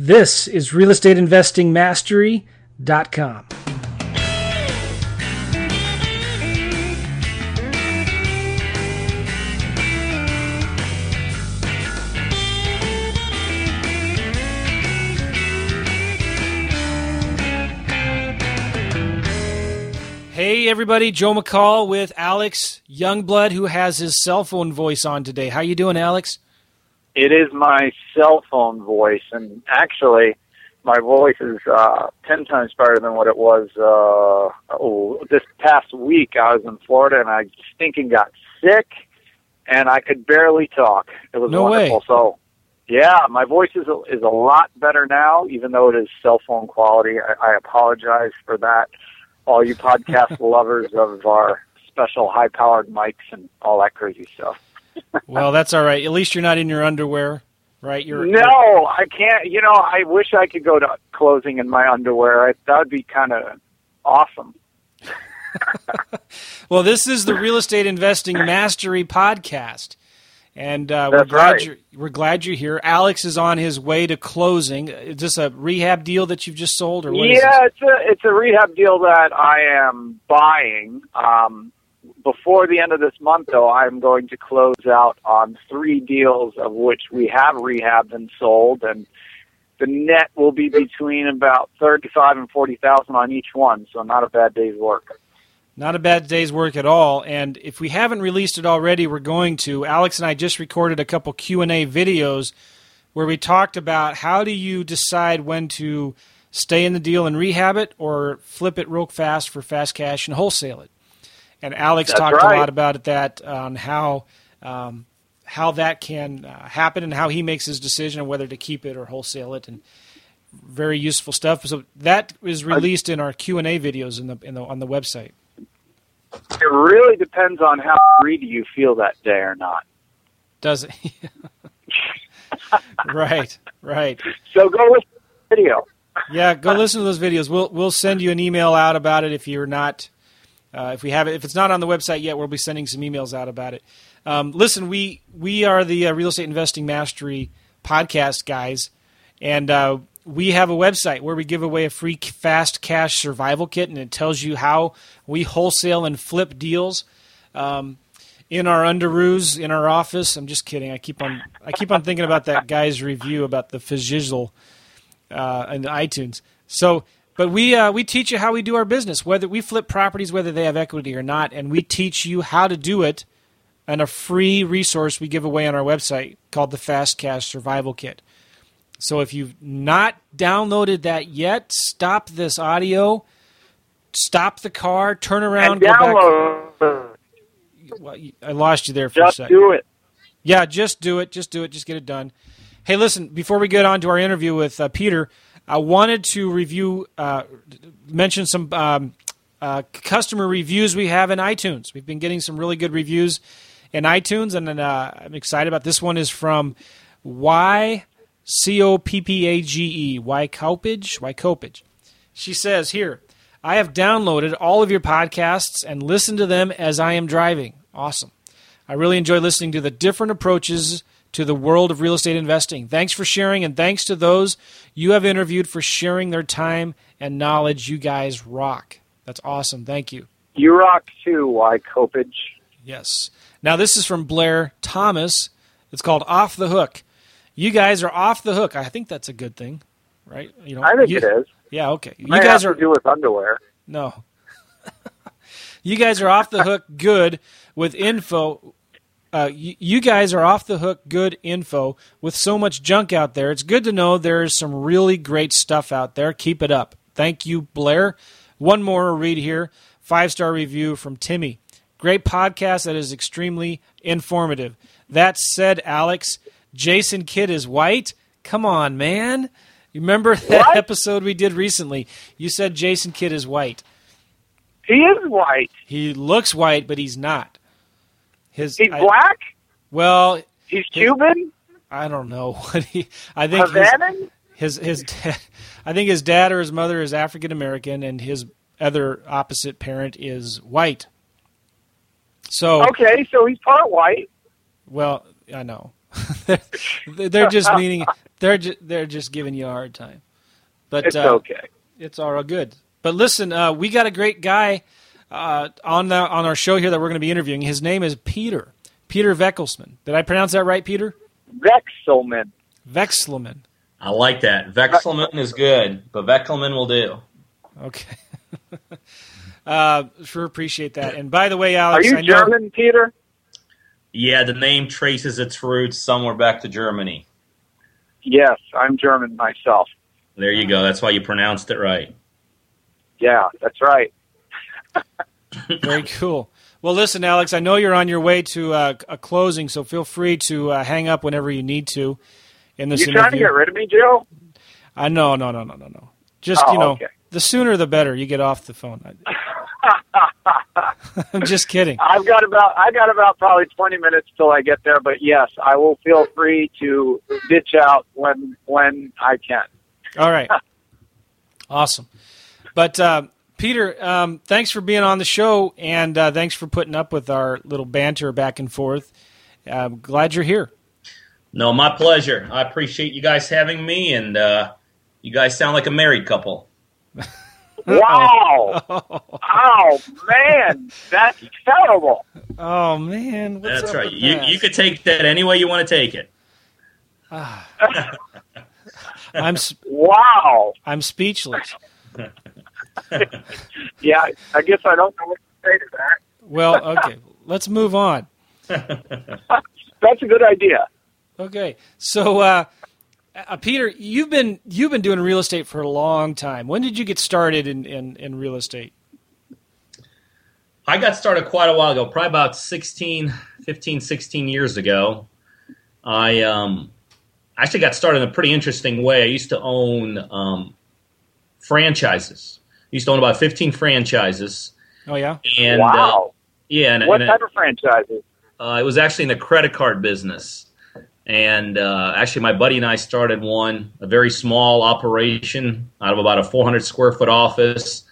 This is realestateinvestingmastery.com. Hey everybody, Joe McCall with Alex Joungblood who has his cell phone voice on today. How you doing, Alex? It is my cell phone voice, and actually, my voice is uh, ten times better than what it was. Uh, oh, this past week, I was in Florida, and I stinking got sick, and I could barely talk. It was No wonderful. way. So, yeah, my voice is a, is a lot better now, even though it is cell phone quality. I, I apologize for that, all you podcast lovers of our special high powered mics and all that crazy stuff. Well, that's all right. At least you're not in your underwear, right? You're No, I can't. You know, I wish I could go to closing in my underwear. I, that would be kind of awesome. Well, this is the Real Estate Investing Mastery podcast, and uh, we're glad right. you're we're glad you're here. Alex is on his way to closing. Is this a rehab deal that you've just sold, or what is yeah, it's a it's a rehab deal that I am buying. Um, before the end of this month, though, I'm going to close out on three deals of which we have rehabbed and sold, and the net will be between about thirty-five and forty thousand on each one. So not a bad day's work. Not a bad day's work at all. And if we haven't released it already, we're going to. Alex and I just recorded a couple Q and A videos where we talked about how do you decide when to stay in the deal and rehab it, or flip it real fast for fast cash and wholesale it. And Alex That's talked a lot about that on how um, how that can uh, happen and how he makes his decision on whether to keep it or wholesale it, and very useful stuff. So that is released in our Q and A videos in the, in the on the website. It really depends on how greedy you feel that day or not. Does it? right, right. So go with the video. Yeah, go listen to those videos. We'll we'll send you an email out about it if you're not uh, if we have it if it's not on the website yet. We'll be sending some emails out about it. Um, listen, we we are the uh, Real Estate Investing Mastery podcast guys, and uh, we have a website where we give away a free fast cash survival kit, and it tells you how we wholesale and flip deals. Um, in our underoos in our office. I'm just kidding. I keep on I keep on thinking about that guy's review about the Fizzle uh, in iTunes. So, but we uh, we teach you how we do our business, whether we flip properties, whether they have equity or not, and we teach you how to do it. And a free resource we give away on our website called the Fast Cash Survival Kit. So if you've not downloaded that yet, stop this audio, stop the car, turn around, And go back. download. Well, I lost you there for a second. Just do it. Yeah, just do it. Just do it. Just get it done. Hey, listen, before we get on to our interview with uh, Peter, I wanted to review, uh, mention some um, uh, customer reviews we have in iTunes. We've been getting some really good reviews in iTunes, and uh, I'm excited about this one. Is from Y C O P P A G E Y Copage Y Copage. She says here, I have downloaded all of your podcasts and listened to them as I am driving. Awesome. I really enjoy listening to the different approaches to the world of real estate investing. Thanks for sharing, and thanks to those you have interviewed for sharing their time and knowledge. You guys rock. That's awesome. Thank you. You rock too, Y Copage. Yes. Now, this is from Blair Thomas. It's called Off the Hook. You guys are off the hook. I think that's a good thing, right? You know, I think you- it is. Yeah, okay. You guys have are to do with underwear. no. you guys are off the hook good with info. Uh, you, you guys are off the hook good info with so much junk out there. It's good to know there's some really great stuff out there. Keep it up. Thank you, Blair. One more read here. Five star review from Timmy. Great podcast that is extremely informative. That said, Alex, Jason Kidd is white. Come on, man. You remember that What? episode we did recently? You said Jason Kidd is white. He is white. He looks white, but he's not. His He's I- black. well, He's Cuban. I don't know what he. I think his, Havanan. his his dad, I think his dad or his mother is African American, and his other opposite parent is white. So Okay, so he's part white. well, I know, they're, they're just meaning they're ju- they're just giving you a hard time. But It's uh, okay. it's all good. But listen, uh, we got a great guy uh, on the on our show here that we're going to be interviewing. His name is Peter Peter Veckelsman. Did I pronounce that right, Peter? Vekselman. Vekselman. I like that. Vekselman is good, but Veckelman will do. Okay. uh, sure appreciate that. And by the way, Alex, Are Alex, you I know, German, Peter? Yeah, the name traces its roots somewhere back to Germany. Yes, I'm German myself. There you go. That's why you pronounced it right. Yeah, that's right. Very cool. Well, listen, Alex, I know you're on your way to uh, a closing, so feel free to uh, hang up whenever you need to. In this You trying to get rid of me, Joe? I know, no, no, no, no, no. Just Oh, you know, okay. the sooner the better. You get off the phone. I'm just kidding. I've got about I got about probably 20 minutes till I get there, but yes, I will feel free to ditch out when when I can. All right, awesome. But uh, Peter, um, thanks for being on the show, and uh, thanks for putting up with our little banter back and forth. I'm glad you're here. No, my pleasure. I appreciate you guys having me, and uh, you guys sound like a married couple. Wow! oh man, that's terrible. Oh man, what's That's up right. with You that? you could take that any way you want to take it. I'm s- Wow. I'm speechless. Yeah, I guess I don't know what to say to that. Well, okay, let's move on. That's a good idea. Okay, so uh, uh, Peter, you've been you've been doing real estate for a long time. When did you get started in, in, in real estate? I got started quite a while ago, probably about 16, 15, 16 years ago. I um, actually got started in a pretty interesting way. I used to own um, franchises. I used to own about 15 franchises. Oh yeah, And uh, wow. yeah, and, what and type of franchises? uh, it was actually in the credit card business. And uh, actually, my buddy and I started one, a very small operation out of about a 400 square foot office.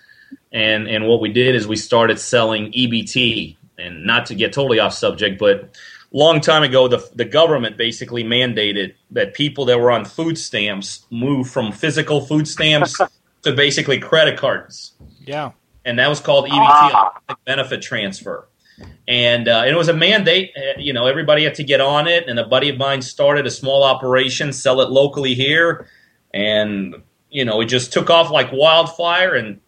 And and what we did is we started selling EBT. And not to get totally off subject, but long time ago, the the government basically mandated that people that were on food stamps move from physical food stamps to basically credit cards yeah. and that was called EBT, Ah. benefit transfer. And, uh, it was a mandate. uh, You know, everybody had to get on it. And a buddy of mine started a small operation, sell it locally here, and you know, it just took off like wildfire. And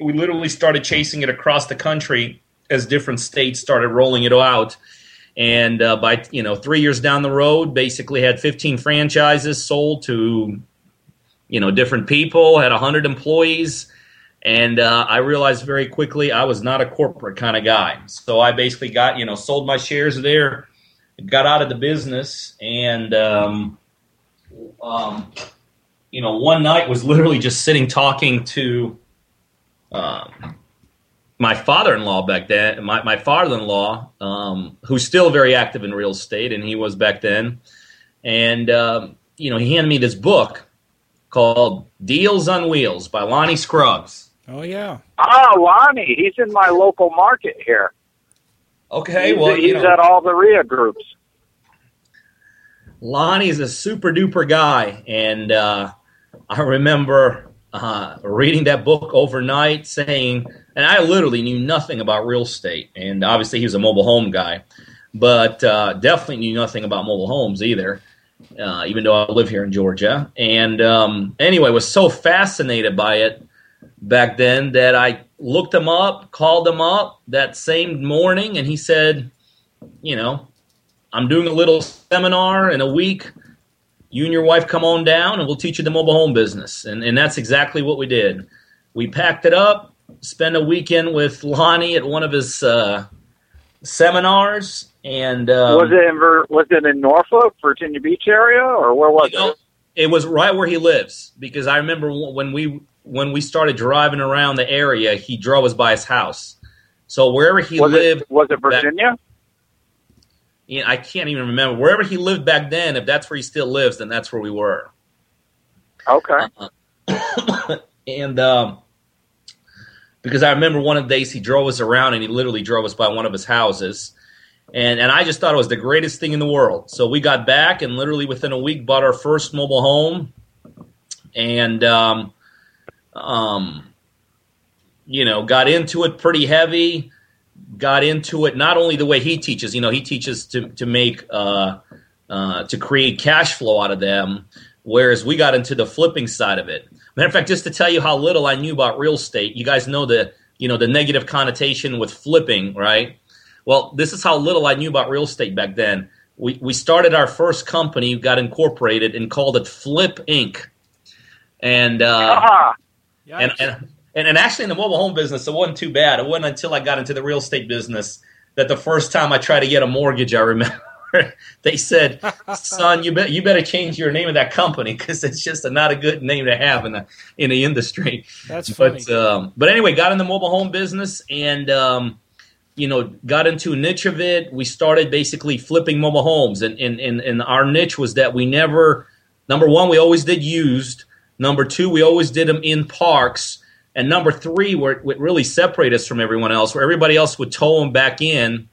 we literally started chasing it across the country as different states started rolling it out. And uh, by you know three years down the road, basically had 15 franchises sold to you know different people, had 100 employees and uh, I realized very quickly I was not a corporate kind of guy. So I basically got, you know, sold my shares there, got out of the business, and, um, um, you know, one night was literally just sitting talking to um, my father-in-law back then. My, my father-in-law, um, who's still very active in real estate, and he was back then. And um, you know, he handed me this book called "Deals on Wheels" by Lonnie Scruggs. Oh yeah. Ah, Lonnie, he's in my local market here. Okay, he's well, he's you know, at all the RIA groups. Lonnie's a super duper guy, and uh, I remember uh, reading that book overnight, saying, and I literally knew nothing about real estate, and obviously he was a mobile home guy, but uh, definitely knew nothing about mobile homes either. Uh, even though I live here in Georgia, and um, anyway, was so fascinated by it back then that I looked him up, called him up that same morning, and he said, you know, I'm doing a little seminar in a week. You and your wife come on down, and we'll teach you the mobile home business. And, and that's exactly what we did. We packed it up, spent a weekend with Lonnie at one of his uh, seminars, and um, was it in Ver- was it in Norfolk, Virginia Beach area, or where was you know, it? it was right where he lives because I remember when we when we started driving around the area, he drove us by his house. So wherever he Was lived, it was it Virginia? you know, I can't even remember wherever he lived back then. If that's where he still lives, then that's where we were. Okay. and um, because I remember one of the days he drove us around and he literally drove us by one of his houses. And and I just thought it was the greatest thing in the world. So we got back and literally within a week bought our first mobile home, and um, um, you know, got into it pretty heavy. Got into it not only the way he teaches, you know, he teaches to to make uh, uh, to create cash flow out of them, whereas we got into the flipping side of it. Matter of fact, just to tell you how little I knew about real estate, you guys know the you know the negative connotation with flipping, right? Well, this is how little I knew about real estate back then. We we started our first company, got incorporated, and called it Flip Inc. And uh, and, and and and actually in the mobile home business, it wasn't too bad. It wasn't until I got into the real estate business that the first time I tried to get a mortgage, I remember they said, "Son, you bet you better change your name of that company because it's just a, not a good name to have in the in the industry." That's funny. But um, but anyway, got in the mobile home business and um, you know got into a niche of it. We started basically flipping mobile homes, and and and, and our niche was that we never number one we always did used. Number two, we always did them in parks. And number three, where it really separate us from everyone else, where everybody else would tow them back in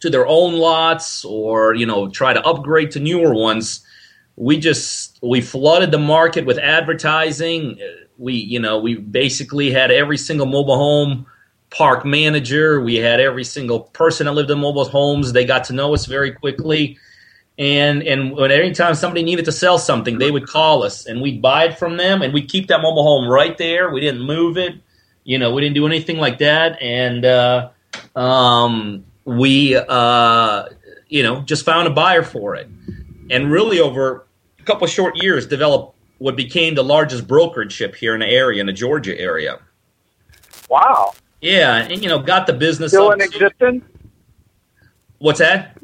to their own lots or you know try to upgrade to newer ones. We just we flooded the market with advertising. We you know we basically had every single mobile home park manager. We had every single person that lived in mobile homes. They got to know us very quickly. And and when anytime somebody needed to sell something, they would call us and we'd buy it from them and we'd keep that mobile home right there. We didn't move it. You know, we didn't do anything like that. And uh, um, we uh, you know, just found a buyer for it. And really over a couple short years developed what became the largest brokerage ship here in the area, in the Georgia area. wow. Yeah, and you know, got the business Still in existence? What's that?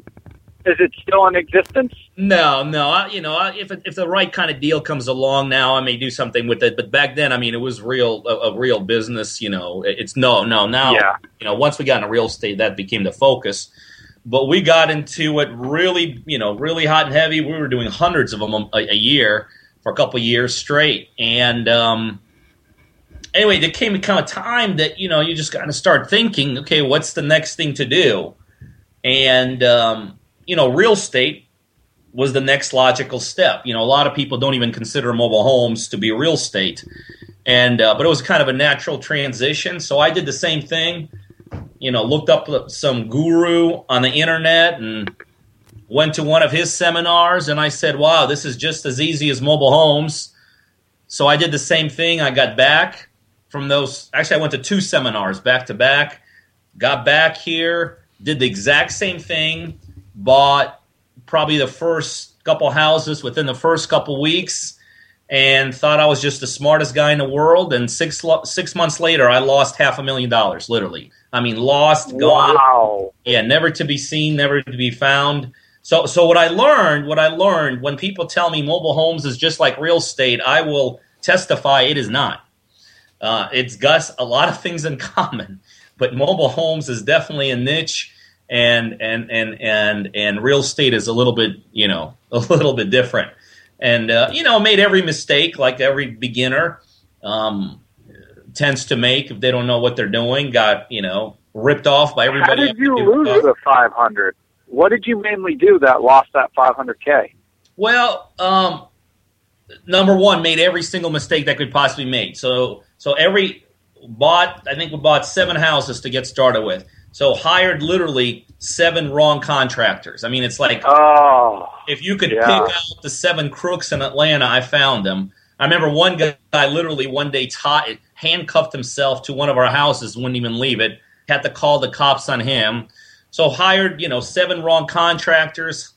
Is it still in existence? No, no. I, you know, I, if if the right kind of deal comes along now, I may do something with it. But back then, I mean, it was real a, a real business. You know, it's no, no. Now, Yeah. you know, once we got into real estate, that became the focus. But we got into it really, you know, really hot and heavy. We were doing hundreds of them a, a year for a couple of years straight, and um, anyway, there came a kind of time that you know you just kind of start thinking, okay, what's the next thing to do? And um, you know, real estate was the next logical step. You know, a lot of people don't even consider mobile homes to be real estate, and uh, but it was kind of a natural transition. So I did the same thing. You know, looked up some guru on the internet and went to one of his seminars, and I said, "Wow, this is just as easy as mobile homes." So I did the same thing. I got back from those. Actually, I went to two seminars back to back. Got back here, did the exact same thing. Bought probably the first couple houses within the first couple weeks, and thought I was just the smartest guy in the world. And six six months later, I lost half a million dollars, literally. I mean, lost, gone Wow. yeah, never to be seen, never to be found. So, so what I learned, what I learned, when people tell me mobile homes is just like real estate, I will testify it is not. Uh, it's got a lot of things in common, but mobile homes is definitely a niche, and and and and and real estate is a little bit, you know, a little bit different. And uh, you know, made every mistake like every beginner um, tends to make if they don't know what they're doing. Got you know ripped off by everybody. How did you lose the 500? What did you mainly do that lost that 500K? Well, um, number one, made every single mistake that could possibly make. So, so every bought, I think we bought seven houses to get started with. So hired literally seven wrong contractors. I mean, it's like Oh, if you could Yeah. pick out the seven crooks in Atlanta, I found them. I remember one guy literally one day tied, handcuffed himself to one of our houses, wouldn't even leave it. Had to call the cops on him. So hired, you know, seven wrong contractors.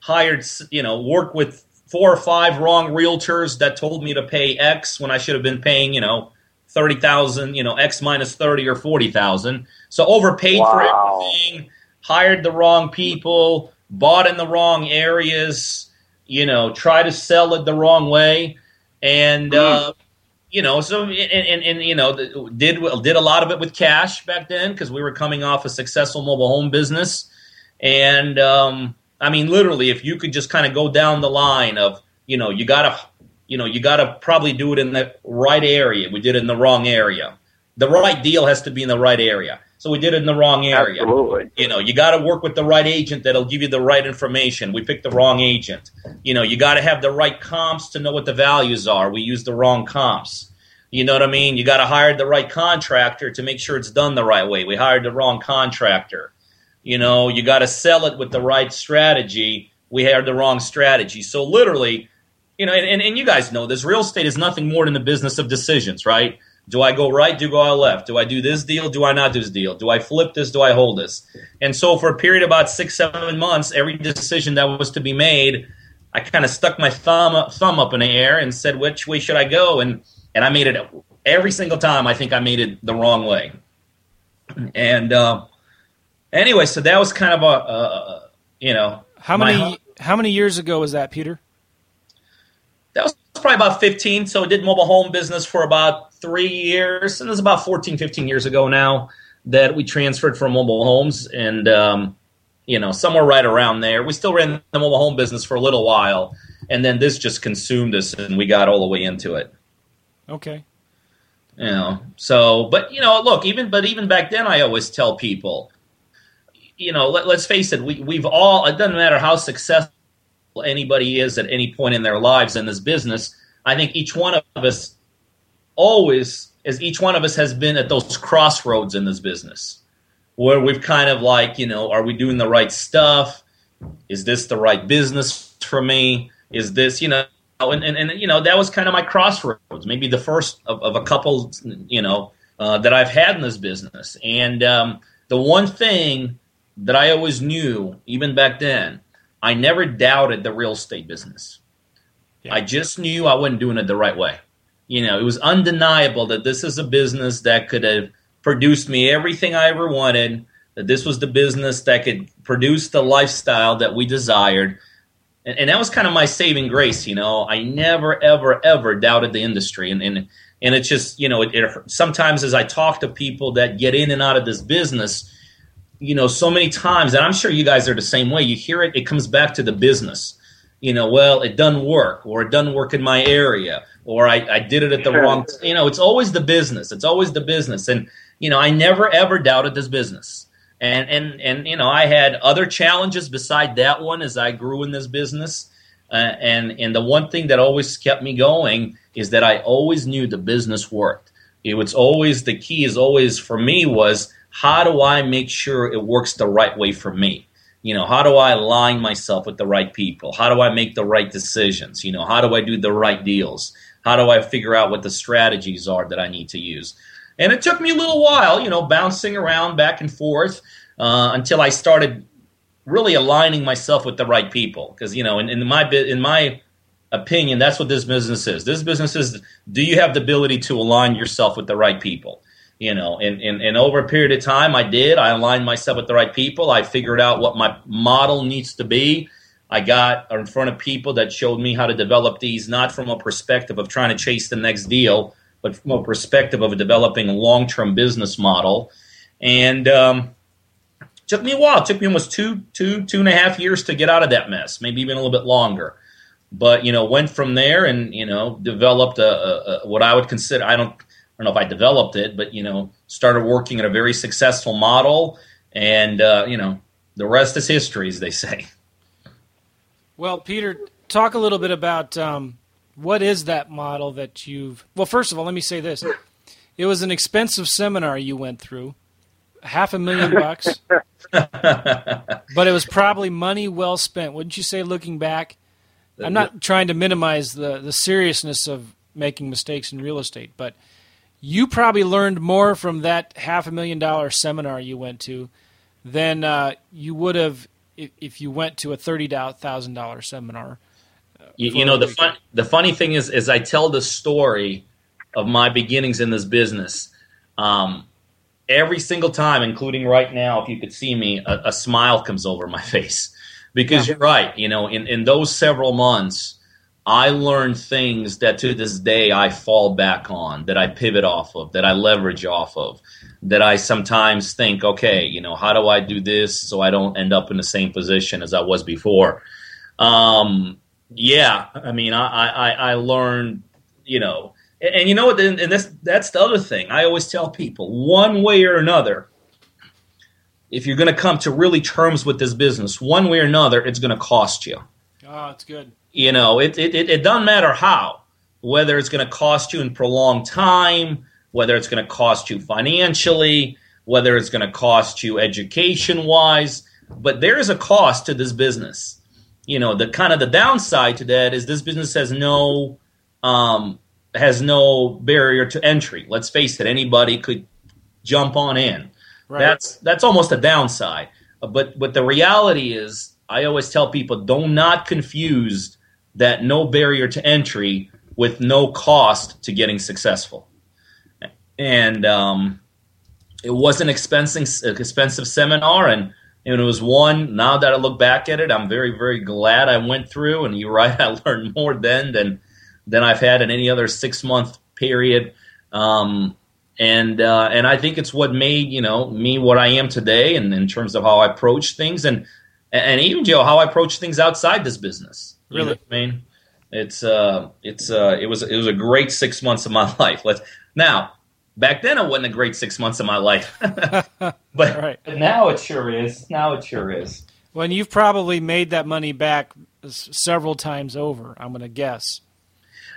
Hired, you know, worked with four or five wrong realtors that told me to pay X when I should have been paying, you know, thirty thousand, you know, X minus thirty or forty thousand. So overpaid Wow. for everything. Hired the wrong people. Bought in the wrong areas. You know, try to sell it the wrong way, and uh, you know, so and, and, and you know, did did a lot of it with cash back then because we were coming off a successful mobile home business, and um, I mean, literally, if you could just kind of go down the line of, you know, you gotta, you know, you gotta probably do it in the right area. We did it in the wrong area. The right deal has to be in the right area. So we did it in the wrong area. Absolutely. You know, you got to work with the right agent that'll give you the right information. We picked the wrong agent. You know, you got to have the right comps to know what the values are. We used the wrong comps. You know what I mean? You got to hire the right contractor to make sure it's done the right way. We hired the wrong contractor. You know, you got to sell it with the right strategy. We had the wrong strategy. So literally, you know, and, and you guys know this real estate is nothing more than the business of decisions, right? Do I go right? Do I go left? Do I do this deal? Do I not do this deal? Do I flip this? Do I hold this? And so for a period about six, seven months, every decision that was to be made, I kind of stuck my thumb up, thumb up in the air and said, which way should I go? And and I made it every single time. I think I made it the wrong way. And uh, anyway, so that was kind of a, a you know how many how many years ago was that, Peter? That was probably about 15. So I did mobile home business for about three years, and it was about 14, 15 years ago now that we transferred from mobile homes, and um, you know somewhere right around there. We still ran the mobile home business for a little while, and then this just consumed us, and we got all the way into it. Okay. You know, so but you know, look, even but even back then, I always tell people, you know, let, us face it, we we've all. It doesn't matter how successful anybody is at any point in their lives in this business. I think each one of us always, as each one of us has been at those crossroads in this business, where we've kind of like, you know, are we doing the right stuff? Is this the right business for me? Is this, you know, and, and, and you know, that was kind of my crossroads, maybe the first of, of a couple, you know, uh, that I've had in this business. And um, the one thing that I always knew, even back then, I never doubted the real estate business. Yeah. I just knew I wasn't doing it the right way. You know, it was undeniable that this is a business that could have produced me everything I ever wanted, that this was the business that could produce the lifestyle that we desired. And, and that was kind of my saving grace, you know. I never, ever, ever doubted the industry. And, and, and it's just, you know, it, it, sometimes as I talk to people that get in and out of this business, you know, so many times, and I'm sure you guys are the same way, you hear it, it comes back to the business. You know, well, it doesn't work, or it doesn't work in my area, or I, I did it at the sure. wrong. You know, it's always the business. It's always the business, and you know, I never ever doubted this business. And and and you know, I had other challenges beside that one as I grew in this business. Uh, and and the one thing that always kept me going is that I always knew the business worked. It was always the key is always for me was how do I make sure it works the right way for me? You know, how do I align myself with the right people? How do I make the right decisions? You know, how do I do the right deals? How do I figure out what the strategies are that I need to use? And it took me a little while, you know, bouncing around back and forth uh, until I started really aligning myself with the right people. Because you know, in, in my in my opinion, that's what this business is. This business is: do you have the ability to align yourself with the right people? You know, and, and, and over a period of time, I did. I aligned myself with the right people. I figured out what my model needs to be. I got in front of people that showed me how to develop these, not from a perspective of trying to chase the next deal, but from a perspective of developing a long term business model. And um, took me a while. It took me almost two, two, two and a half years to get out of that mess, maybe even a little bit longer. But you know, went from there and you know developed a, a, a what I would consider. I don't, I don't know if I developed it, but you know, started working at a very successful model, and uh, you know, the rest is history, as they say. Well, Peter, talk a little bit about um, what is that model that you've. Well, first of all, let me say this: it was an expensive seminar you went through, half a million bucks, but it was probably money well spent. Wouldn't you say, looking back? I'm not trying to minimize the the seriousness of making mistakes in real estate, but you probably learned more from that half a million dollar seminar you went to than uh, you would have if, if you went to a thirty thousand dollar seminar. Uh, you, you, know the fun, the funny thing is, is I tell the story of my beginnings in this business. Um, every single time, including right now, if you could see me, a, a smile comes over my face because yeah. you're right. You know, in in those several months. I learned things that to this day I fall back on, that I pivot off of, that I leverage off of that I sometimes think, okay, you know, how do I do this so I don't end up in the same position as I was before? Um, yeah, I mean, I, I, I learned, you know, and, and you know what, and, this, that's the other thing. I always tell people, one way or another, if you're going to come to really terms with this business, one way or another, it's going to cost you. Oh, it's good. You know, it, it, it, it doesn't matter how, whether it's going to cost you in prolonged time, whether it's going to cost you financially, whether it's going to cost you education wise, but there is a cost to this business. You know, the kind of the downside to that is this business has no um, has no barrier to entry. Let's face it, anybody could jump on in. Right. That's that's almost a downside. But but the reality is, I always tell people, do not confuse that no barrier to entry with no cost to getting successful. And um, it was an expensive expensive seminar, and, and it was one. Now that I look back at it, I'm very very glad I went through. And you're right, I learned more then than than I've had in any other six month period. Um, and uh, and I think it's what made you know me what I am today, and in terms of how I approach things, and and even Joe how I approach things outside this business. You really, I mean, it's uh, it's uh, it was it was a great six months of my life. Let's now back then it wasn't a great six months of my life, but, right. but now it sure is. Now it sure is. When you've probably made that money back several times over, I'm going to guess.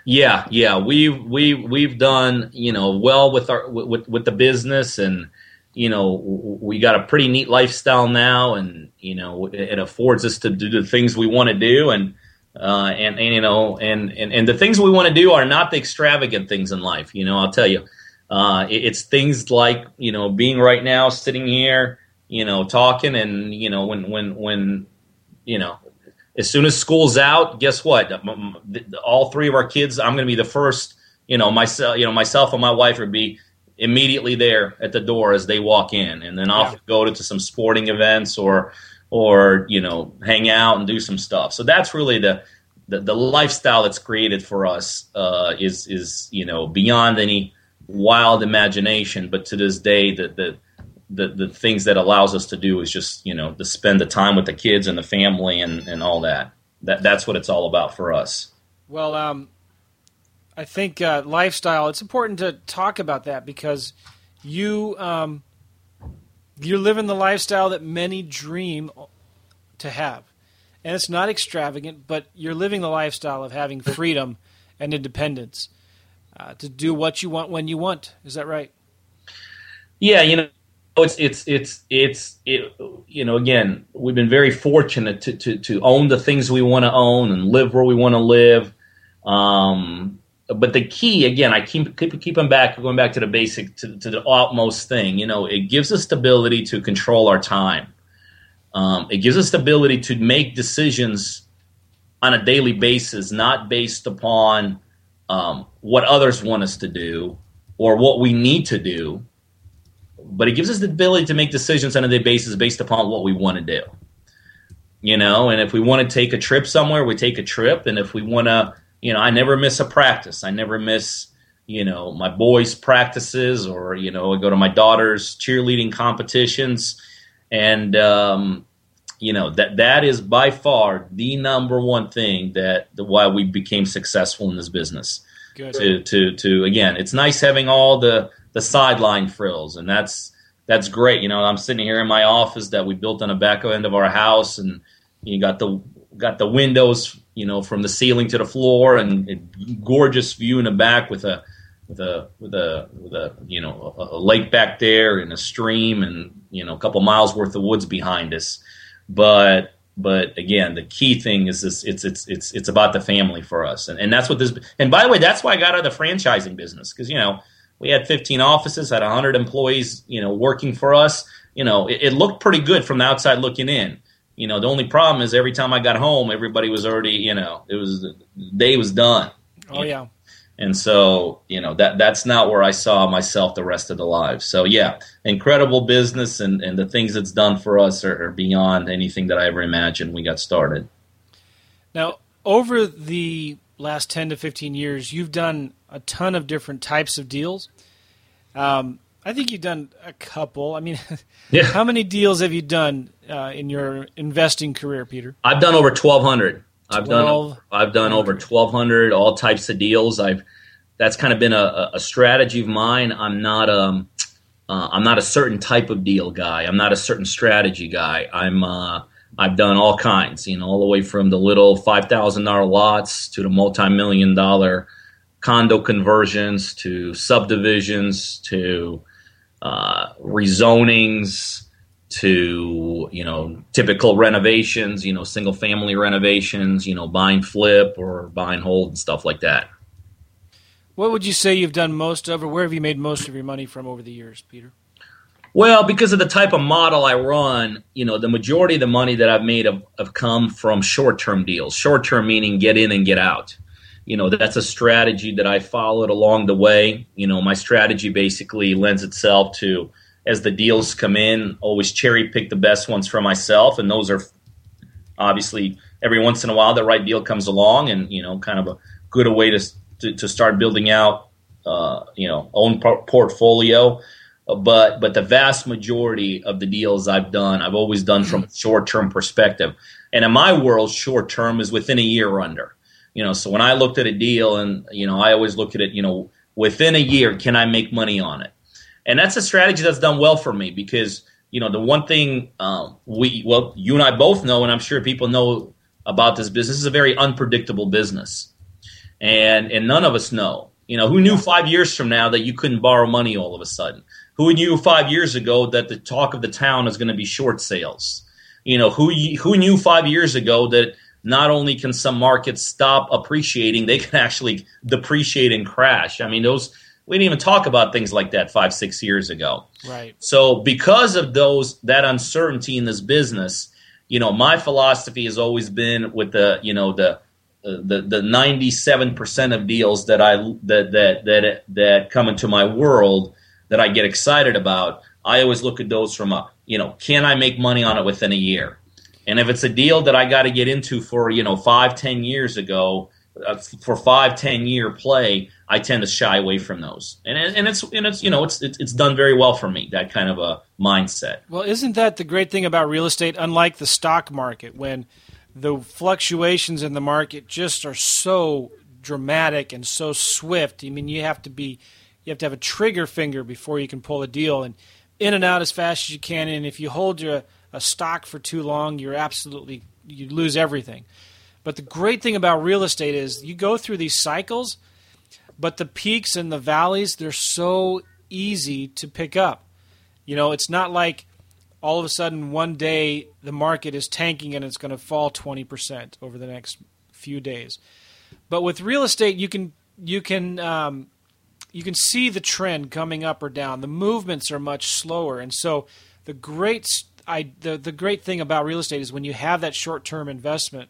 Yeah, yeah, we've we we've done you know well with our with with the business, and you know we got a pretty neat lifestyle now, and you know it, affords us to do the things we want to do, and uh, and and you know and and and the things we want to do are not the extravagant things in life. You know, I'll tell you, uh, it, it's things like you know being right now sitting here, you know, talking, and you know when when when you know as soon as school's out, guess what? All three of our kids, I'm going to be the first. You know, myself, you know, myself and my wife would be immediately there at the door as they walk in, and then off yeah. go to, to some sporting events or, or you know, hang out and do some stuff. So that's really the the, the lifestyle that's created for us uh, is is you know beyond any wild imagination. But to this day, the the the the things that allows us to do is just you know to spend the time with the kids and the family and and all that. That that's what it's all about for us. Well, um, I think uh, lifestyle. It's important to talk about that because you um, you're living the lifestyle that many dream to have, and it's not extravagant, but you're living the lifestyle of having freedom and independence uh, to do what you want when you want. Is that right? Yeah, you know it's it's it's it's it, you know again we've been very fortunate to to to own the things we want to own and live where we want to live um, but the key again i keep keep keeping back going back to the basic to, to the utmost thing you know it gives us the ability to control our time um, it gives us the ability to make decisions on a daily basis not based upon um, what others want us to do or what we need to do but it gives us the ability to make decisions on a daily basis based upon what we want to do. You know, and if we want to take a trip somewhere, we take a trip. And if we want to, you know, I never miss a practice. I never miss, you know, my boys' practices or, you know, I go to my daughter's cheerleading competitions. And, um, you know, that that is by far the number one thing that the, why we became successful in this business. Good. To, to, to, again, it's nice having all the, the sideline frills, and that's that's great. You know, I'm sitting here in my office that we built on the back end of our house, and you got the got the windows, you know, from the ceiling to the floor, and a gorgeous view in the back with a with a with a with a you know a, a lake back there and a stream, and you know a couple miles worth of woods behind us. But but again, the key thing is this: it's it's it's it's about the family for us, and and that's what this. And by the way, that's why I got out of the franchising business because you know we had 15 offices, had 100 employees, you know, working for us. You know, it, it, looked pretty good from the outside looking in. You know, the only problem is every time I got home, everybody was already, you know, it was the day was done. Oh yeah. And so, you know, that that's not where I saw myself the rest of the life. So yeah, incredible business and, and the things it's done for us are, are beyond anything that I ever imagined we got started. Now, over the last 10 to 15 years, you've done a ton of different types of deals. Um, I think you've done a couple. I mean, yeah. how many deals have you done uh, in your investing career, Peter? I've done over 1,200. I've done I've done over 1,200 all types of deals. I've that's kind of been a, a strategy of mine. I'm not um uh, I'm not a certain type of deal guy. I'm not a certain strategy guy. I'm uh, I've done all kinds, you know, all the way from the little five thousand dollar lots to the multi million dollar condo conversions to subdivisions to uh, rezonings to you know typical renovations, you know, single family renovations, you know, buying flip or buying hold and stuff like that. What would you say you've done most of, or where have you made most of your money from over the years, Peter? Well, because of the type of model I run, you know, the majority of the money that I've made have, have come from short-term deals. Short-term meaning get in and get out. You know, that's a strategy that I followed along the way. You know, my strategy basically lends itself to as the deals come in, always cherry pick the best ones for myself, and those are obviously every once in a while the right deal comes along, and you know, kind of a good way to to, to start building out, uh, you know, own por- portfolio. But but the vast majority of the deals I've done, I've always done from a short term perspective. And in my world, short term is within a year or under. You know, so when I looked at a deal, and you know, I always look at it, you know, within a year, can I make money on it? And that's a strategy that's done well for me because you know the one thing um, we well you and I both know, and I'm sure people know about this business is a very unpredictable business and and none of us know. You know, who knew five years from now that you couldn't borrow money all of a sudden? Who knew five years ago that the talk of the town is going to be short sales? You know, who who knew five years ago that not only can some markets stop appreciating, they can actually depreciate and crash. I mean, those we didn't even talk about things like that five six years ago. Right. So because of those that uncertainty in this business, you know, my philosophy has always been with the you know the the the 97% of deals that I that that that that come into my world that I get excited about, I always look at those from a, you know, can I make money on it within a year? And if it's a deal that I got to get into for, you know, five, ten years ago, uh, for five, ten year play, I tend to shy away from those. And and it's and it's you know it's, it's it's done very well for me that kind of a mindset. Well, isn't that the great thing about real estate? Unlike the stock market, when the fluctuations in the market just are so dramatic and so swift. I mean, you have to be you have to have a trigger finger before you can pull a deal and in and out as fast as you can. And if you hold your a stock for too long, you're absolutely you lose everything. But the great thing about real estate is you go through these cycles, but the peaks and the valleys they're so easy to pick up. You know, it's not like all of a sudden one day the market is tanking and it's going to fall 20% over the next few days. But with real estate, you can you can um, you can see the trend coming up or down. The movements are much slower, and so the great I, the the great thing about real estate is when you have that short term investment,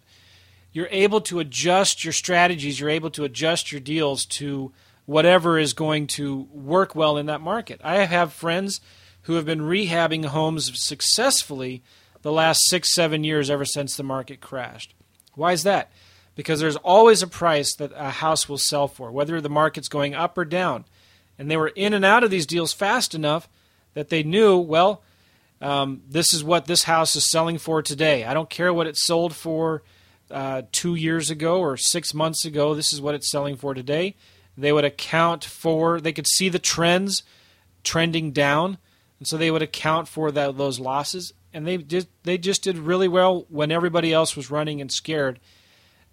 you're able to adjust your strategies. You're able to adjust your deals to whatever is going to work well in that market. I have friends who have been rehabbing homes successfully the last six, seven years ever since the market crashed. Why is that? Because there's always a price that a house will sell for, whether the market's going up or down. And they were in and out of these deals fast enough that they knew, well, um, this is what this house is selling for today. I don't care what it sold for uh, two years ago or six months ago. This is what it's selling for today. They would account for, they could see the trends trending down and so they would account for that, those losses. And they just they just did really well when everybody else was running and scared.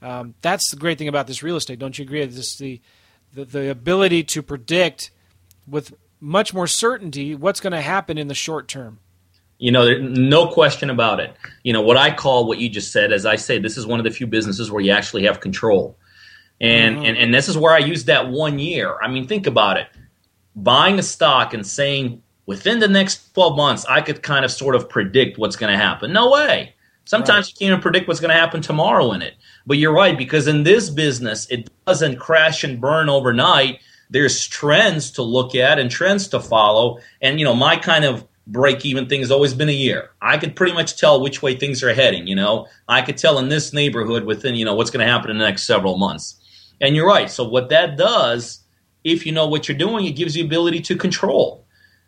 Um, that's the great thing about this real estate, don't you agree? This the, the the ability to predict with much more certainty what's going to happen in the short term. You know, no question about it. You know, what I call what you just said, as I say, this is one of the few businesses where you actually have control. And, mm-hmm. and, and this is where I use that one year. I mean, think about it. Buying a stock and saying within the next 12 months, I could kind of sort of predict what's going to happen. No way. Sometimes right. you can't even predict what's going to happen tomorrow in it. But you're right, because in this business, it doesn't crash and burn overnight. There's trends to look at and trends to follow. And, you know, my kind of break even thing has always been a year. I could pretty much tell which way things are heading, you know. I could tell in this neighborhood within, you know, what's going to happen in the next several months. And you're right. So what that does, if you know what you're doing, it gives you ability to control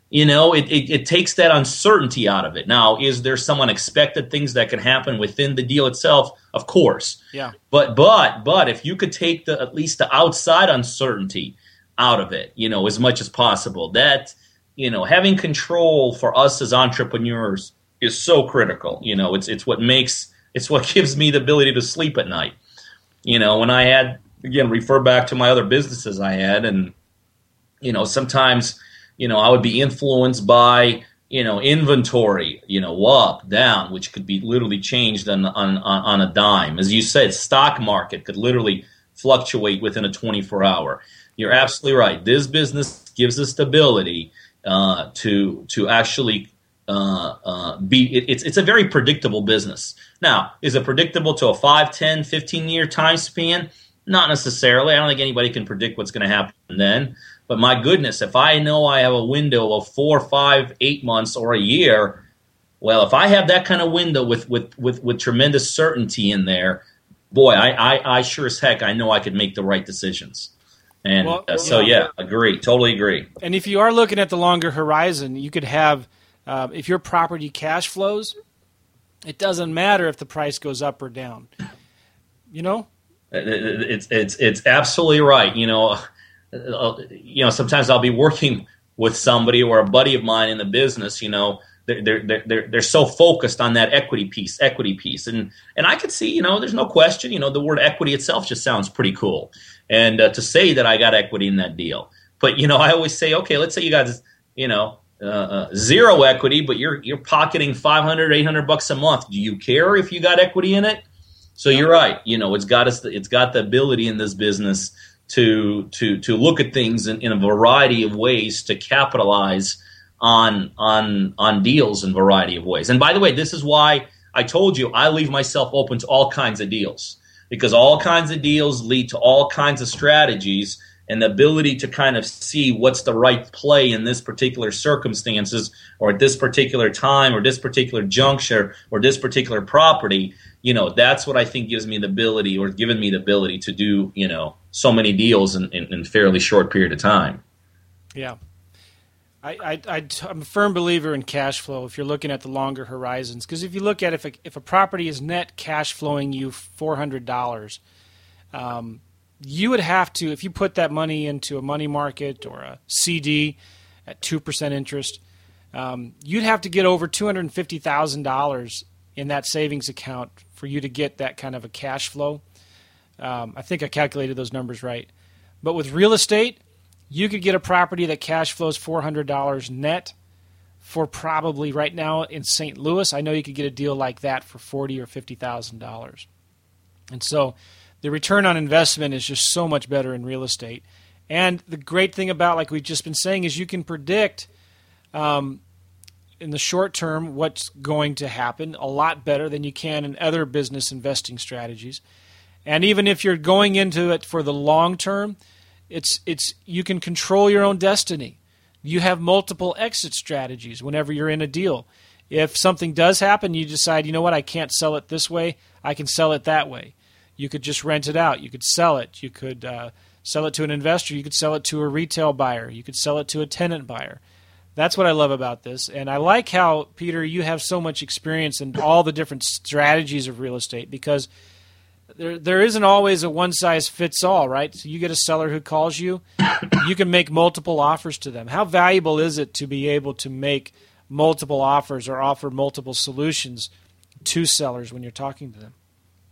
you know it, it, it, takes that uncertainty out of it now is there some unexpected things that can happen within the deal itself of course yeah but but but if you could take the at least the outside uncertainty out of it you know as much as possible that you know, having control for us as entrepreneurs is so critical. You know, it's it's what makes it's what gives me the ability to sleep at night. You know, when I had again refer back to my other businesses I had, and you know, sometimes you know I would be influenced by you know inventory, you know, up down, which could be literally changed on on on a dime. As you said, stock market could literally fluctuate within a 24 hour. You're absolutely right. This business gives us stability uh, to to actually uh, uh, be it, it's it's a very predictable business. Now, is it predictable to a 5, 10, 15 year time span? Not necessarily. I don't think anybody can predict what's going to happen then. But my goodness, if I know I have a window of four, five, eight months or a year, well, if I have that kind of window with with with, with tremendous certainty in there, boy, I, I, I sure as heck I know I could make the right decisions. And well, uh, so, yeah, agree, totally agree. And if you are looking at the longer horizon, you could have, uh, if your property cash flows, it doesn't matter if the price goes up or down. You know, it's it's it's absolutely right. You know, uh, you know, sometimes I'll be working with somebody or a buddy of mine in the business. You know, they're they're they're they're so focused on that equity piece, equity piece, and and I could see, you know, there's no question, you know, the word equity itself just sounds pretty cool, and uh, to say that I got equity in that deal, but you know, I always say, okay, let's say you got, you know, uh, uh, zero equity, but you're you're pocketing 500, 800 bucks a month. Do you care if you got equity in it? So you're right. You know, it's got us. It's got the ability in this business to to to look at things in, in a variety of ways to capitalize on on on deals in a variety of ways. And by the way, this is why I told you I leave myself open to all kinds of deals because all kinds of deals lead to all kinds of strategies and the ability to kind of see what's the right play in this particular circumstances or at this particular time or this particular juncture or this particular property you know that's what i think gives me the ability or given me the ability to do you know so many deals in, in, in fairly short period of time. Yeah I, I, am a firm believer in cash flow if you're looking at the longer horizons. Because if you look at if a, if a property is net cash flowing you $400, um, you would have to, if you put that money into a money market or a CD at 2% interest, um, you'd have to get over $250,000 in that savings account for you to get that kind of a cash flow. Um, I think I calculated those numbers right. But with real estate, you could get a property that cash flows $400 net for probably right now in St. Louis. I know you could get a deal like that for forty or fifty thousand dollars, and so the return on investment is just so much better in real estate. And the great thing about, like we've just been saying, is you can predict um, in the short term what's going to happen a lot better than you can in other business investing strategies. And even if you're going into it for the long term, it's it's you can control your own destiny. You have multiple exit strategies whenever you're in a deal. If something does happen, you decide, you know what, I can't sell it this way. I can sell it that way. You could just rent it out. You could sell it. You could uh, sell it to an investor. You could sell it to a retail buyer. You could sell it to a tenant buyer. That's what I love about this. And I like how, Peter, you have so much experience in all the different strategies of real estate because – there there isn't always a one size fits all, right? So you get a seller who calls you, you can make multiple offers to them. How valuable is it to be able to make multiple offers or offer multiple solutions to sellers when you're talking to them?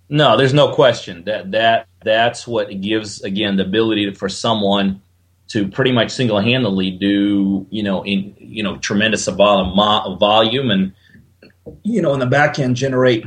No, there's no question that that that's what gives again the ability for someone to pretty much single handedly do you know in you know tremendous amount of volume and you know in the back end generate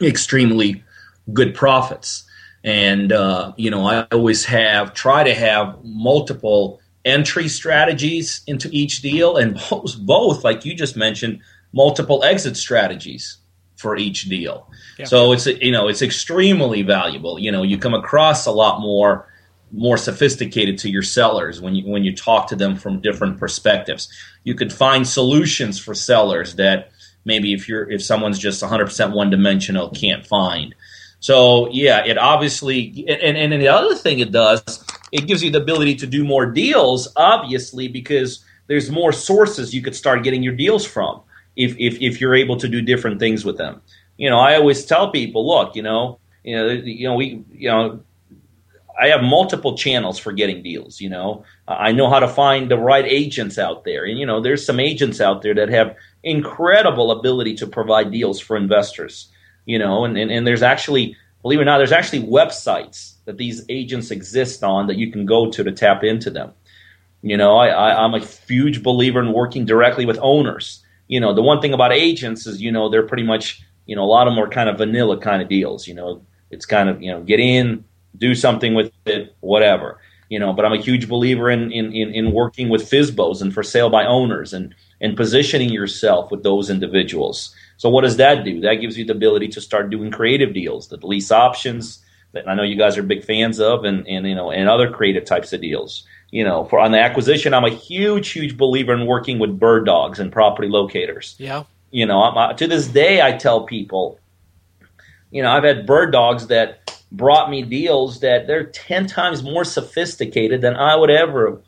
extremely good profits. And uh, you know, I always have try to have multiple entry strategies into each deal, and both, both like you just mentioned, multiple exit strategies for each deal. Yeah. So it's you know it's extremely valuable. You know, you come across a lot more more sophisticated to your sellers when you when you talk to them from different perspectives. You could find solutions for sellers that maybe if you're if someone's just 100% one dimensional can't find. So yeah, it obviously and, and, and the other thing it does, it gives you the ability to do more deals, obviously, because there's more sources you could start getting your deals from if, if, if you're able to do different things with them. You know, I always tell people, look, you know, you know, you know, we, you know, I have multiple channels for getting deals. You know, I know how to find the right agents out there, and you know, there's some agents out there that have incredible ability to provide deals for investors. You know, and and, and there's actually, believe it or not, there's actually websites that these agents exist on that you can go to to tap into them. You know, I, I I'm a huge believer in working directly with owners. You know, the one thing about agents is, you know, they're pretty much, you know, a lot of them are kind of vanilla kind of deals. You know, it's kind of, you know, get in, do something with it, whatever. You know, but I'm a huge believer in in, in, in working with FSBOs and for sale by owners and and positioning yourself with those individuals. So what does that do? That gives you the ability to start doing creative deals, the lease options that I know you guys are big fans of, and and you know and other creative types of deals. You know, for on the acquisition, I'm a huge, huge believer in working with bird dogs and property locators. Yeah. You know, I'm, to this day, I tell people, you know, I've had bird dogs that brought me deals that they're 10 times more sophisticated than I would ever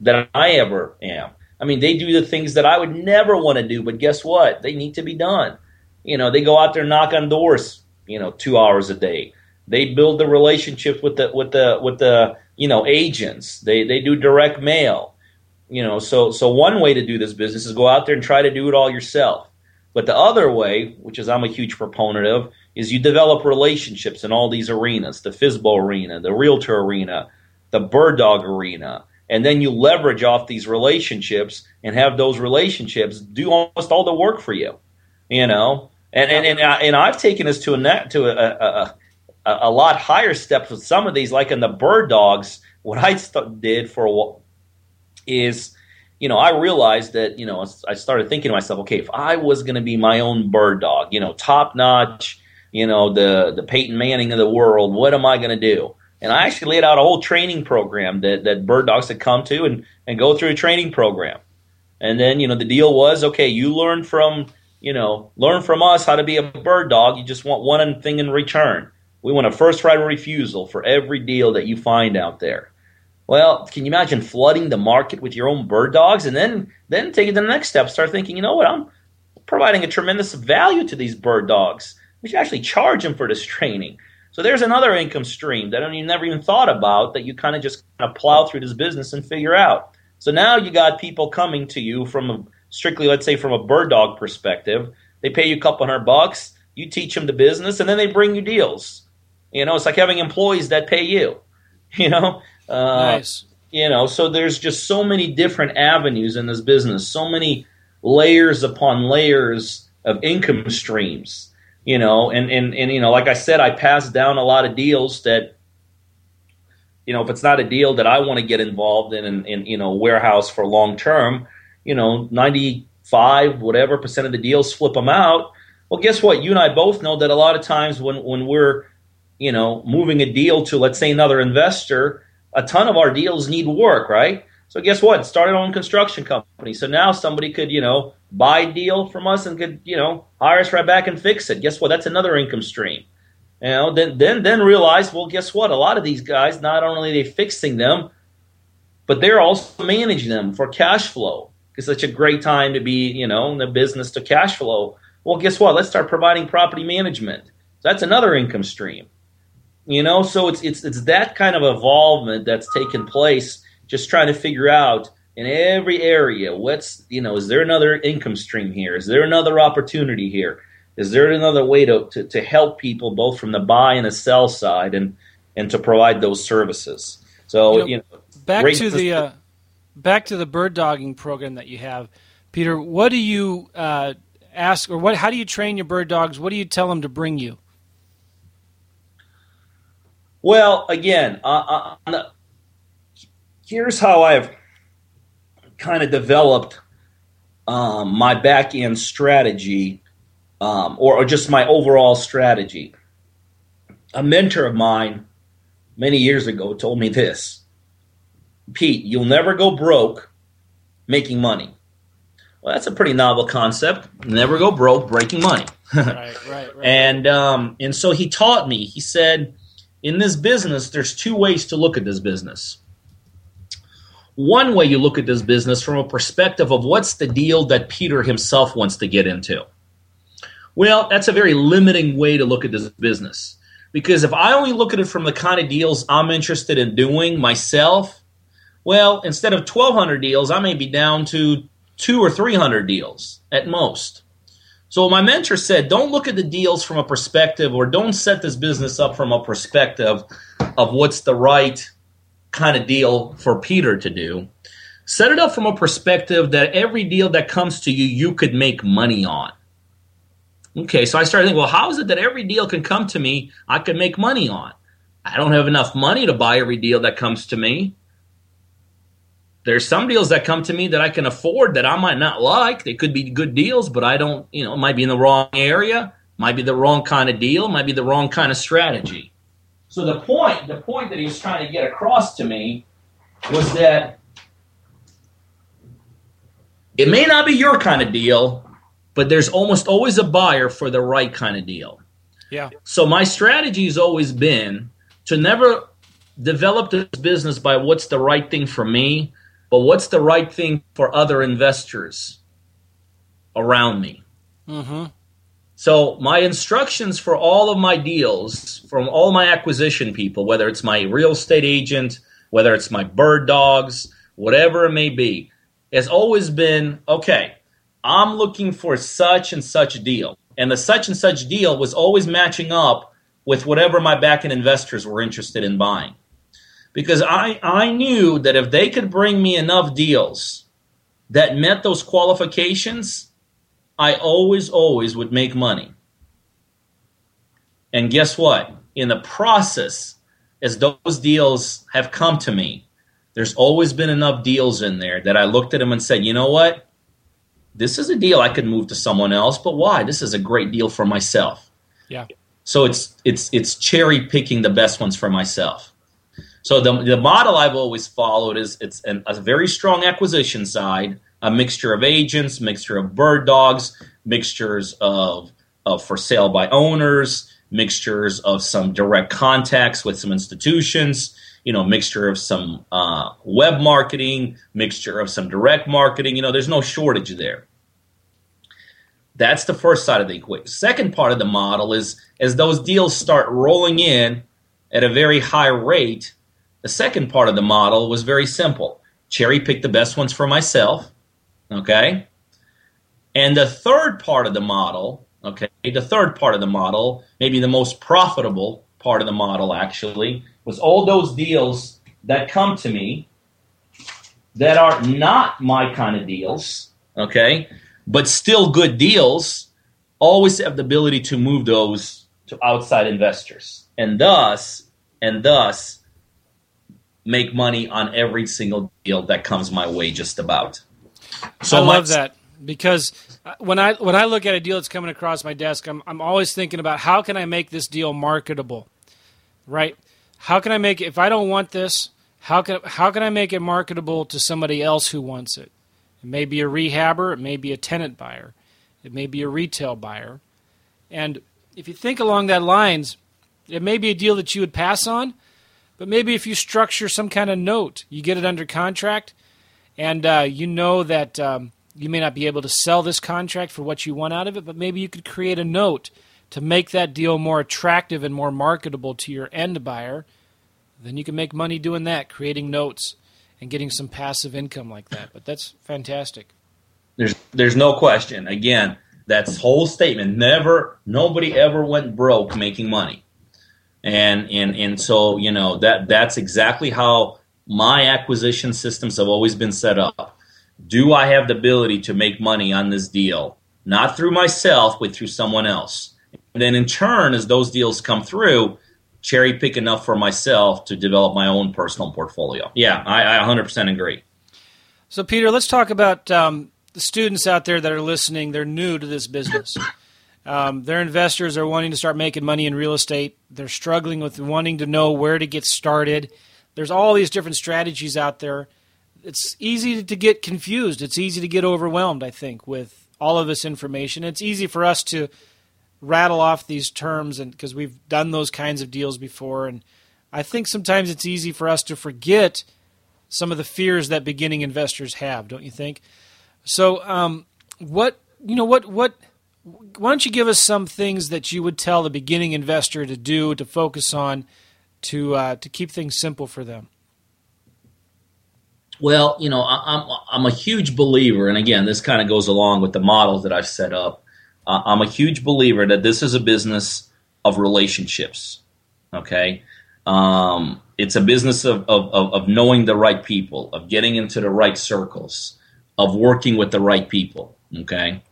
than I ever am. I mean, they do the things that I would never want to do, but guess what? They need to be done. You know, they go out there knock on doors, you know, 2 hours a day. They build the relationships with the with the with the, you know, agents. They they do direct mail. You know, so so one way to do this business is go out there and try to do it all yourself. But the other way, which is I'm a huge proponent of, is you develop relationships in all these arenas the FSBO arena, the realtor arena, the bird dog arena. And then you leverage off these relationships and have those relationships do almost all the work for you. You know? And, and, and, uh, and I've taken this to a, to a, a, a, a lot higher steps with some of these, like in the bird dogs. What I st- did for a while is you know, I realized that, you know, I started thinking to myself, okay, if I was going to be my own bird dog, you know, top notch, you know, the the Peyton Manning of the world. What am I going to do? And I actually laid out a whole training program that, that bird dogs could come to and, and go through a training program. And then, you know, the deal was, okay, you learn from, you know, learn from us how to be a bird dog. You just want one thing in return. We want a first right of refusal for every deal that you find out there. Well, can you imagine flooding the market with your own bird dogs and then then taking it to the next step, start thinking, you know what, I'm providing a tremendous value to these bird dogs. We should actually charge them for this training. So there's another income stream that you never even thought about that you kind of just kind of plow through this business and figure out. So now you got people coming to you from strictly, let's say, from a bird dog perspective. They pay you a couple hundred bucks. You teach them the business, and then they bring you deals. You know, it's like having employees that pay you. You know, uh, nice. You know, so there's just so many different avenues in this business, so many layers upon layers of income streams you know, and, and, and, you know, like I said, I pass down a lot of deals that, you know, if it's not a deal that I want to get involved in, in, in you know, warehouse for long term, you know, 95, whatever percent of the deals flip them out. Well, guess what? You and I both know that a lot of times when, when we're, you know, moving a deal to, let's say, another investor, a ton of our deals need work, right? So guess what? Started own construction company. So now somebody could, you know, buy a deal from us and could, you know, hire us right back and fix it. Guess what? That's another income stream. You know, then then then realize, well, guess what? A lot of these guys, not only are they fixing them, but they're also managing them for cash flow. It's such a great time to be, you know, in the business to cash flow. Well, guess what? Let's start providing property management. So that's another income stream. You know, so it's it's it's that kind of involvement that's taken place just trying to figure out in every area what's you know is there another income stream here is there another opportunity here is there another way to, to, to help people both from the buy and the sell side and and to provide those services so you know, you know back to the uh, back to the bird dogging program that you have peter what do you uh, ask or what how do you train your bird dogs what do you tell them to bring you well again uh, on the here's how I've kind of developed um, my back end strategy um, or, or just my overall strategy. A mentor of mine many years ago told me this Pete, you'll never go broke making money. Well, that's a pretty novel concept. Never go broke breaking money. right, right, right. And um, and so he taught me. He said, in this business, there's two ways to look at this business one way you look at this business from a perspective of what's the deal that Peter himself wants to get into. Well, that's a very limiting way to look at this business. Because if I only look at it from the kind of deals I'm interested in doing myself, well, instead of 1,200 deals, I may be down to two or 300 deals at most. So my mentor said, don't look at the deals from a perspective or don't set this business up from a perspective of what's the right kind of deal for Peter to do. Set it up from a perspective that every deal that comes to you, you could make money on. Okay, so I started thinking, well, how is it that every deal can come to me I can make money on? I don't have enough money to buy every deal that comes to me. There's some deals that come to me that I can afford that I might not like. They could be good deals, but I don't, you know, it might be in the wrong area, might be the wrong kind of deal, might be the wrong kind of strategy. So the point, the point that he was trying to get across to me was that it may not be your kind of deal, but there's almost always a buyer for the right kind of deal. Yeah. So my strategy has always been to never develop this business by what's the right thing for me, but what's the right thing for other investors around me. Mm-hmm. So my instructions for all of my deals, from all my acquisition people, whether it's my real estate agent, whether it's my bird dogs, whatever it may be, has always been okay, I'm looking for such and such deal. And the such and such deal was always matching up with whatever my back end investors were interested in buying. Because I, I knew that if they could bring me enough deals that met those qualifications, I always, always would make money. And guess what? In the process, as those deals have come to me, there's always been enough deals in there that I looked at them and said, you know what? This is a deal I could move to someone else, but why? This is a great deal for myself. Yeah. So it's it's it's cherry picking the best ones for myself. So the the model I've always followed is it's an, a very strong acquisition side, a mixture of agents, mixture of bird dogs, mixtures of of for sale by owners, mixtures of some direct contacts with some institutions, you know, mixture of some uh, web marketing, mixture of some direct marketing. You know, there's no shortage there. That's the first side of the equation. Second part of the model is as those deals start rolling in at a very high rate, the second part of the model was very simple. Cherry pick the best ones for myself, okay? And the third part of the model, okay, the third part of the model, maybe the most profitable part of the model actually, was all those deals that come to me that are not my kind of deals, okay, but still good deals, always have the ability to move those to outside investors. And thus, and thus make money on every single deal that comes my way just about. So I love that because uh, when I when I look at a deal that's coming across my desk, I'm I'm always thinking about how can I make this deal marketable, right? How can I make it if I don't want this? How can how can I make it marketable to somebody else who wants it? It may be a rehabber, it may be a tenant buyer, it may be a retail buyer, and if you think along that lines, it may be a deal that you would pass on, but maybe if you structure some kind of note, you get it under contract, and uh, you know that um, you may not be able to sell this contract for what you want out of it, but maybe you could create a note to make that deal more attractive and more marketable to your end buyer, then you can make money doing that, creating notes and getting some passive income like that. But that's fantastic. There's there's no question. Again, that's whole statement. Never nobody ever went broke making money. And and and so, you know, that that's exactly how my acquisition systems have always been set up. Do I have the ability to make money on this deal? Not through myself, but through someone else. And then in turn, as those deals come through, cherry pick enough for myself to develop my own personal portfolio. Yeah, I, I 100% agree. So, Peter, let's talk about um, the students out there that are listening. They're new to this business. Um, their investors are wanting to start making money in real estate. They're struggling with wanting to know where to get started. There's all these different strategies out there. It's easy to get confused. It's easy to get overwhelmed, I think, with all of this information. It's easy for us to rattle off these terms and because we've done those kinds of deals before and I think sometimes it's easy for us to forget some of the fears that beginning investors have, don't you think? So, um, what you know, what what why don't you give us some things that you would tell the beginning investor to do to focus on to uh, to keep things simple for them? Well, you know, I, am I'm a huge believer, and again, this kind of goes along with the models that I've set up. Uh, I'm a huge believer that this is a business of relationships. Okay, um, it's a business of, of, of knowing the right people, of getting into the right circles, of working with the right people. Okay,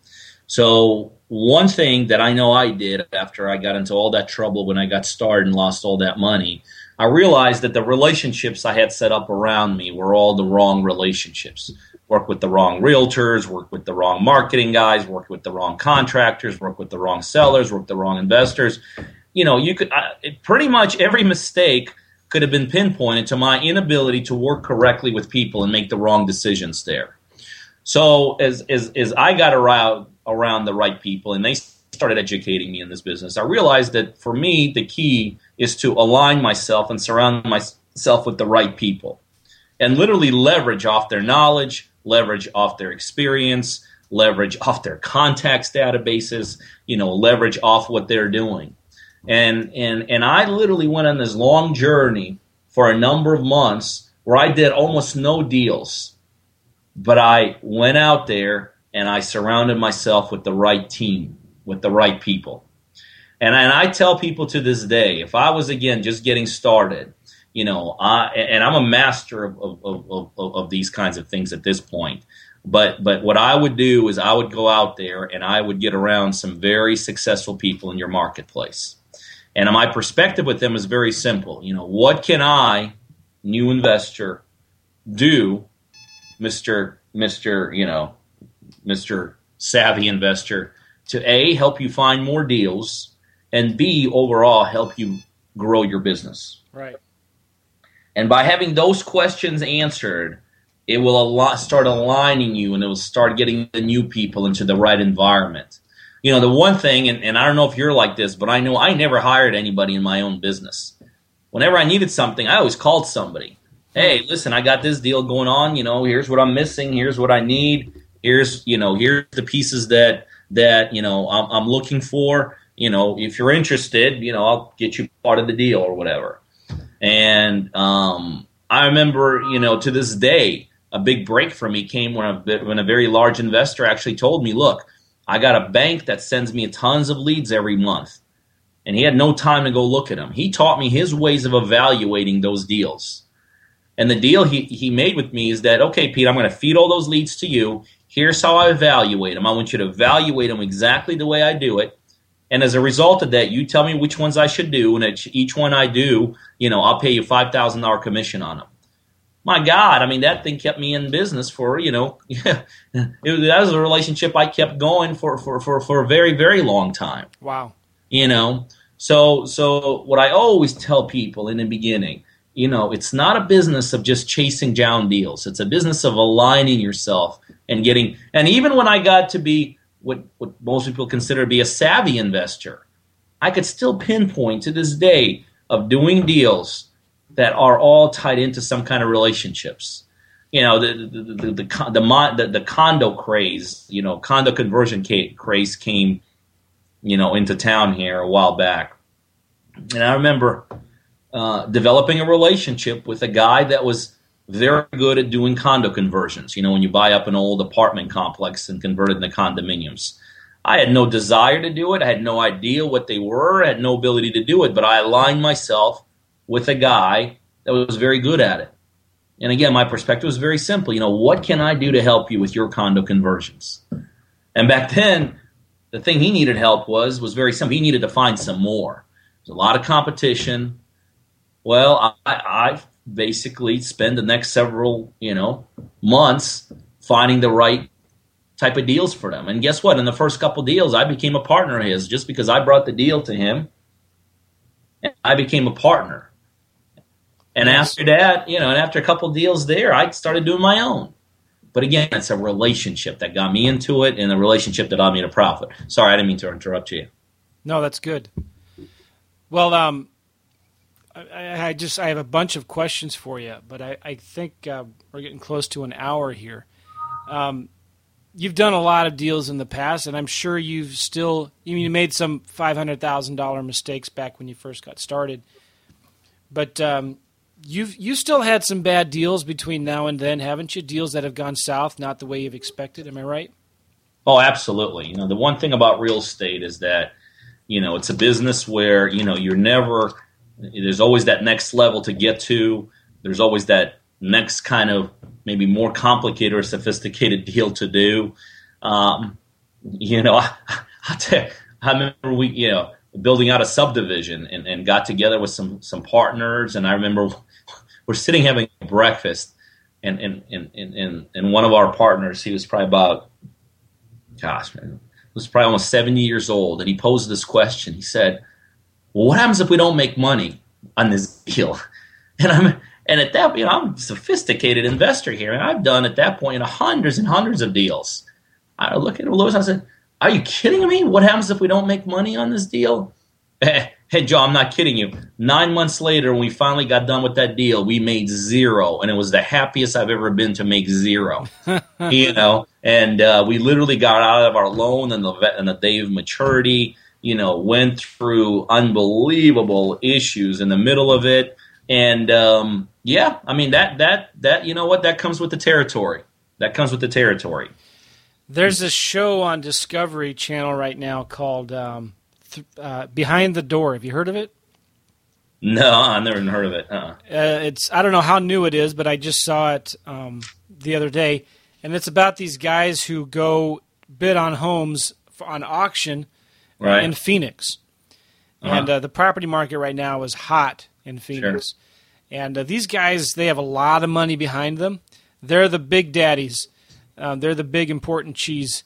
so one thing that I know I did after I got into all that trouble when I got started and lost all that money I realized that the relationships I had set up around me were all the wrong relationships. Work with the wrong realtors, work with the wrong marketing guys, work with the wrong contractors, work with the wrong sellers, work with the wrong investors. You know, you could uh, pretty much every mistake could have been pinpointed to my inability to work correctly with people and make the wrong decisions there. So as as, as I got around around the right people and they started educating me in this business, I realized that for me the key is to align myself and surround myself with the right people and literally leverage off their knowledge, leverage off their experience, leverage off their contacts databases, you know, leverage off what they're doing. And and and I literally went on this long journey for a number of months where I did almost no deals. But I went out there and I surrounded myself with the right team, with the right people. And, and I tell people to this day, if I was again just getting started, you know, I, and I'm a master of, of, of, of, these kinds of things at this point. But but what I would do is I would go out there and I would get around some very successful people in your marketplace. And my perspective with them is very simple. You know, what can I, new investor, do, Mister Mister, you know, Mister Savvy Investor, to a help you find more deals and B, overall help you grow your business. Right. And by having those questions answered, it will start aligning you and it will start getting the new people into the right environment. You know, the one thing, and, and I don't know if you're like this, but I know I never hired anybody in my own business. Whenever I needed something, I always called somebody. Hey, listen, I got this deal going on. You know, here's what I'm missing. Here's what I need. Here's, you know, here's the pieces that that you know I'm, I'm looking for you know, if you're interested, you know, I'll get you part of the deal or whatever. And um, I remember, you know, to this day, a big break for me came when a, when a very large investor actually told me, look, I got a bank that sends me tons of leads every month. And he had no time to go look at them. He taught me his ways of evaluating those deals. And the deal he, he made with me is that, okay, Pete, I'm going to feed all those leads to you. Here's how I evaluate them. I want you to evaluate them exactly the way I do it. And as a result of that, you tell me which ones I should do, and each one I do, you know, I'll pay you five thousand dollar commission on them. My God, I mean, that thing kept me in business for you know, yeah, it, that was a relationship I kept going for for for for a very very long time. Wow. You know, so so what I always tell people in the beginning, you know, it's not a business of just chasing down deals. It's a business of aligning yourself and getting. And even when I got to be what, what most people consider to be a savvy investor, I could still pinpoint to this day of doing deals that are all tied into some kind of relationships. You know, the the the the, the, the, the condo craze, you know, condo conversion craze came, you know, into town here a while back, and I remember uh, developing a relationship with a guy that was very good at doing condo conversions. You know, when you buy up an old apartment complex and convert it into condominiums. I had no desire to do it. I had no idea what they were. I had no ability to do it, but I aligned myself with a guy that was very good at it. And again, my perspective was very simple. You know, what can I do to help you with your condo conversions? And back then, the thing he needed help was was very simple. He needed to find some more. There's a lot of competition. Well, I, I basically spend the next several, you know, months finding the right type of deals for them. And guess what? In the first couple deals, I became a partner of his just because I brought the deal to him. I became a partner. And after that, you know, and after a couple deals there, I started doing my own. But again, it's a relationship that got me into it and a relationship that got me to profit. Sorry, I didn't mean to interrupt you. No, that's good. Well, um, I, I, just I have a bunch of questions for you, but I, I think uh, we're getting close to an hour here. Um, you've done a lot of deals in the past, and I'm sure you've still you made some five hundred thousand dollar mistakes back when you first got started. But um, you've you still had some bad deals between now and then, haven't you? Deals that have gone south, not the way you've expected. Am I right? Oh, absolutely. You know, the one thing about real estate is that you know it's a business where you know you're never. There's always that next level to get to. There's always that next kind of maybe more complicated or sophisticated deal to do. Um, you know, I, I, tell I remember we, you know, building out a subdivision and, and got together with some some partners, and I remember we're sitting having breakfast, and and and and, and one of our partners, he was probably about, gosh, man, was probably almost seventy years old, and he posed this question. He said, "Well, what happens if we don't make money on this deal?" And I'm and at that, you know, I'm a sophisticated investor here, and I've done at that point you know, hundreds and hundreds of deals. I look at Lewis, I said, "Are you kidding me? What happens if we don't make money on this deal?" hey, Joe, I'm not kidding you. Nine months later, when we finally got done with that deal, we made zero, and it was the happiest I've ever been to make zero. you know, and uh, we literally got out of our loan and the and the day of maturity. You know, went through unbelievable issues in the middle of it, and um, yeah, I mean that that that you know what that comes with the territory. That comes with the territory. There's a show on Discovery Channel right now called um, th- uh, Behind the Door. Have you heard of it? No, I've never heard of it. Uh-uh. Uh, it's I don't know how new it is, but I just saw it um, the other day, and it's about these guys who go bid on homes on auction right. in Phoenix, uh-huh. and uh, the property market right now is hot in Phoenix. Sure. And uh, these guys, they have a lot of money behind them. They're the big daddies. Uh, they're the big important cheese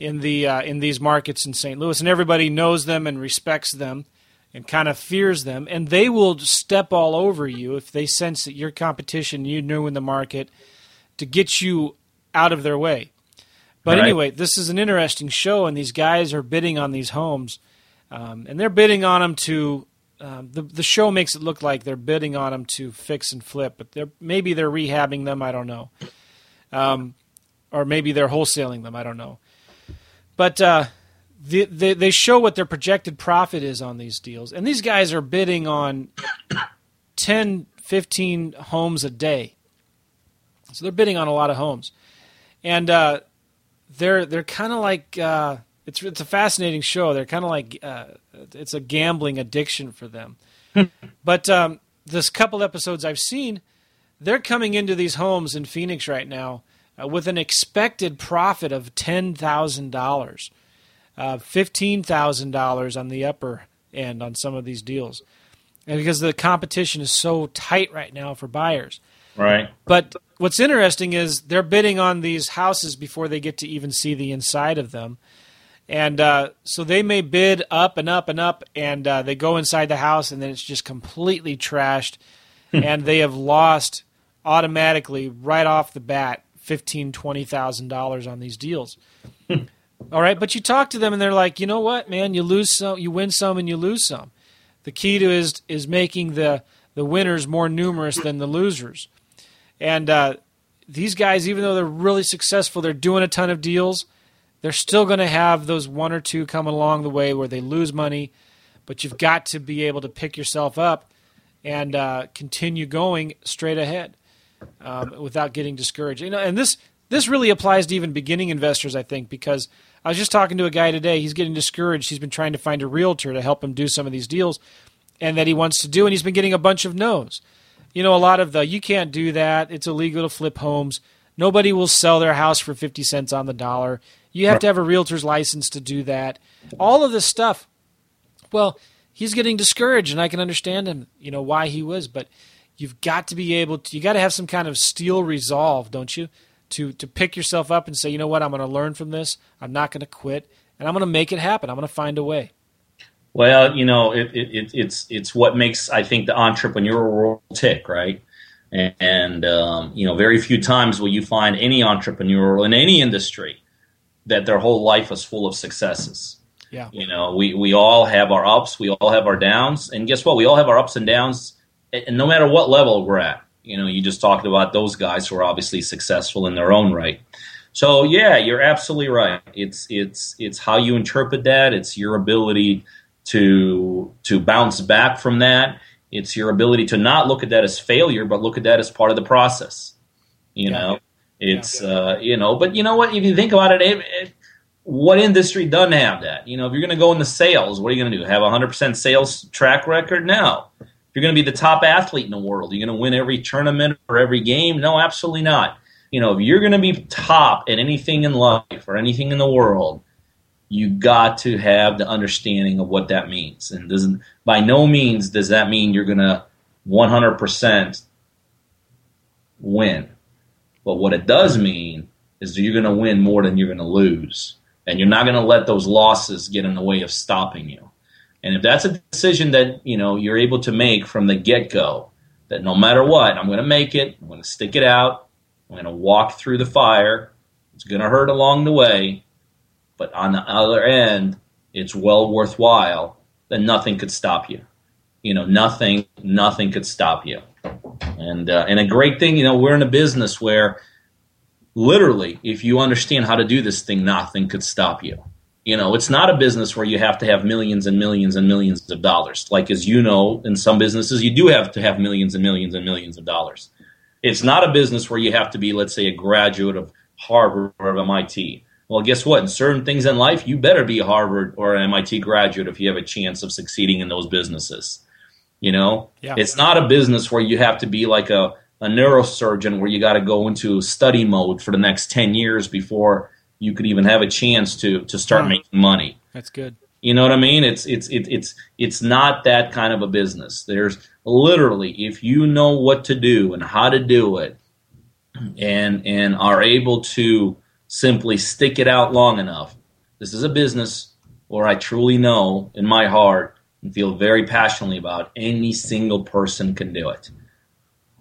in the uh, in these markets in St. Louis, and everybody knows them and respects them, and kind of fears them. And they will step all over you if they sense that your competition, you new in the market, to get you out of their way. But right. anyway, this is an interesting show, and these guys are bidding on these homes, um, and they're bidding on them to um, the the show makes it look like they're bidding on them to fix and flip, but they're maybe they're rehabbing them. I don't know, um, or maybe they're wholesaling them. I don't know, but uh, the, the, they show what their projected profit is on these deals, and these guys are bidding on 10, 15 homes a day. So they're bidding on a lot of homes, and uh, they're they're kind of like uh, it's it's a fascinating show. They're kind of like uh, it's a gambling addiction for them. but um, this couple episodes I've seen, they're coming into these homes in Phoenix right now uh, with an expected profit of ten thousand dollars, uh, fifteen thousand dollars on the upper end on some of these deals, and because the competition is so tight right now for buyers. Right. But what's interesting is they're bidding on these houses before they get to even see the inside of them. And uh, so they may bid up and up and up, and uh, they go inside the house, and then it's just completely trashed, hmm. and they have lost automatically right off the bat fifteen, twenty thousand dollars on these deals. Hmm. All right, but you talk to them, and they're like, you know what, man, you lose some, you win some, and you lose some. The key to is is making the the winners more numerous than the losers, and uh, these guys, even though they're really successful, they're doing a ton of deals they're still going to have those one or two coming along the way where they lose money, but you've got to be able to pick yourself up and uh, continue going straight ahead um, without getting discouraged. You know, and this this really applies to even beginning investors, I think, because I was just talking to a guy today. He's getting discouraged. He's been trying to find a realtor to help him do some of these deals, and that he wants to do, and he's been getting a bunch of no's. You know, a lot of the you can't do that. It's illegal to flip homes. Nobody will sell their house for 50 cents on the dollar. You have to have a realtor's license to do that. All of this stuff. Well, he's getting discouraged, and I can understand him. You know why he was, but you've got to be able to. You got to have some kind of steel resolve, don't you? To to pick yourself up and say, you know what, I'm going to learn from this. I'm not going to quit, and I'm going to make it happen. I'm going to find a way. Well, you know, it, it, it's it's what makes I think the entrepreneurial world tick, right? And, and um, you know, very few times will you find any entrepreneur in any industry that their whole life is full of successes. Yeah. You know, we, we all have our ups, we all have our downs, and guess what? We all have our ups and downs, and no matter what level we're at. You know, you just talked about those guys who are obviously successful in their own right. So yeah, you're absolutely right. It's it's it's how you interpret that. It's your ability to to bounce back from that. It's your ability to not look at that as failure, but look at that as part of the process. You yeah. know, it's yeah. uh, you know, but you know what? If you think about it, it, it what industry doesn't have that? You know, if you're going to go into sales, what are you going to do? Have a 100% sales track record? No. If you're going to be the top athlete in the world, you're going to win every tournament or every game? No, absolutely not. You know, if you're going to be top at anything in life or anything in the world, you got to have the understanding of what that means. And doesn't by no means does that mean you're to 100% win. But what it does mean is that you're to win more than you're to lose and you're not to let those losses get in the way of stopping you. And if that's a decision that you know you're able to make from the get go, that no matter what, I'm to make it. I'm to stick it out. I'm to walk through the fire. It's to hurt along the way, but on the other end, it's well worthwhile. Then nothing could stop you. You know, nothing, nothing could stop you. And uh, and a great thing, you know, we're in a business where literally, if you understand how to do this thing, nothing could stop you. You know, it's not a business where you have to have millions and millions and millions of dollars. Like, as you know, in some businesses, you do have to have millions and millions and millions of dollars. It's not a business where you have to be, let's say, a graduate of Harvard or of MIT. Well, guess what? In certain things in life, you better be a Harvard or an MIT graduate if you have a chance of succeeding in those businesses. You know, yeah. it's not a business where you have to be like a a neurosurgeon where you got to go into study mode for the next 10 years before you could even have a chance to to start making money. That's good. You know what I mean? It's it's it, it's it's not that kind of a business. There's literally if you know what to do and how to do it and and are able to simply stick it out long enough. This is a business where I truly know in my heart and feel very passionately about any single person can do it.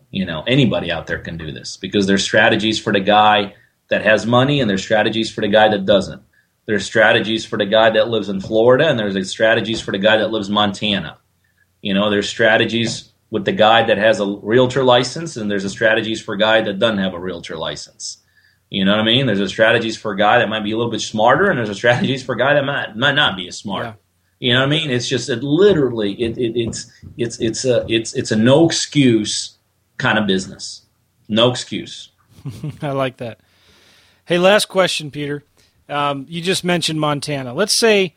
You know, anybody out there can do this because there's strategies for the guy that has money and there's strategies for the guy that doesn't. There's strategies for the guy that lives in Florida and there's strategies for the guy that lives Montana. You know, there's strategies with the guy that has a realtor license and there's a strategies for a guy that doesn't have a realtor license. You know what I mean? There's a strategies for a guy that might be a little bit smarter, and there's a strategies for a guy that might might not be as smart. Yeah. You know what I mean? It's just it literally it, it, it's it's it's a it's it's a no excuse kind of business. No excuse. I like that. Hey, last question, Peter. Um, you just mentioned Montana. Let's say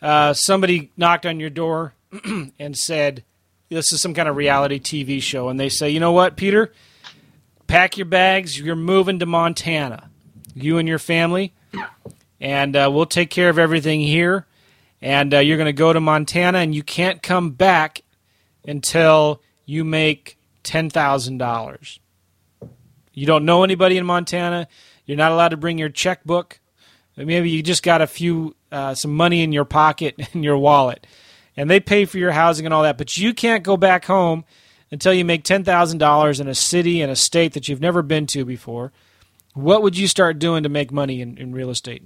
uh, somebody knocked on your door and said, This is some kind of reality TV show. And they say, You know what, Peter? Pack your bags. You're moving to Montana. You and your family. And uh, we'll take care of everything here. And uh, you're going to go to Montana, and you can't come back until you make $10,000. You don't know anybody in Montana. You're not allowed to bring your checkbook. Maybe you just got a few, uh, some money in your pocket, in your wallet. And they pay for your housing and all that. But you can't go back home until you make $10,000 in a city and a state that you've never been to before. What would you start doing to make money in, in real estate?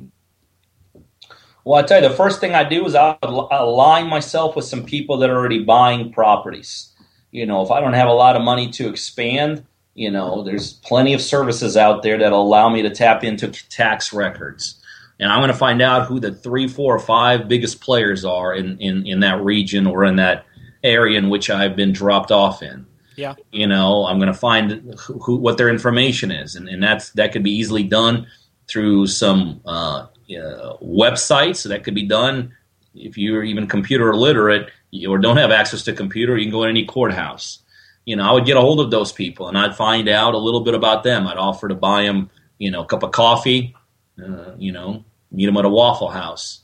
Well, I tell you, the first thing I do is I align myself with some people that are already buying properties you know, if I don't have a lot of money to expand, you know, there's plenty of services out there that'll allow me to tap into tax records. And I'm going to find out who the three, four, or five biggest players are in, in, in that region or in that area in which I've been dropped off in. Yeah. You know, I'm going to find who, who, what their information is, and, and that's that could be easily done through some uh, uh, websites. So that could be done if you're even computer illiterate or don't have access to computer, you can go to any courthouse. You know, I would get a hold of those people and I'd find out a little bit about them. I'd offer to buy them, you know, a cup of coffee, uh, you know, meet them at a Waffle House,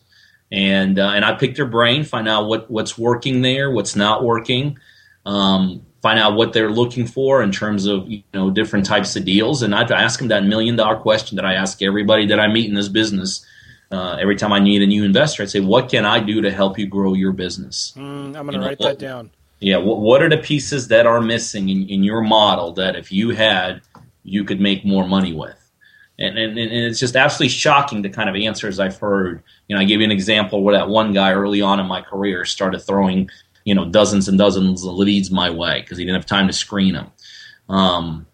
and uh, and I pick their brain, find out what what's working there, what's not working, um, find out what they're looking for in terms of you know different types of deals, and I'd ask them that million dollar question that I ask everybody that I meet in this business uh, every time I need a new investor, I'd say, "What can I do to help you grow your business?" Mm, I'm going to write that down. Yeah, what, what, are the pieces that are missing in, in your model that if you had, you could make more money with? And, and, and it's just absolutely shocking the kind of answers I've heard. You know, I gave you an example where that one guy early on in my career started throwing, you know, dozens and dozens of leads my way because he didn't have time to screen them. Um,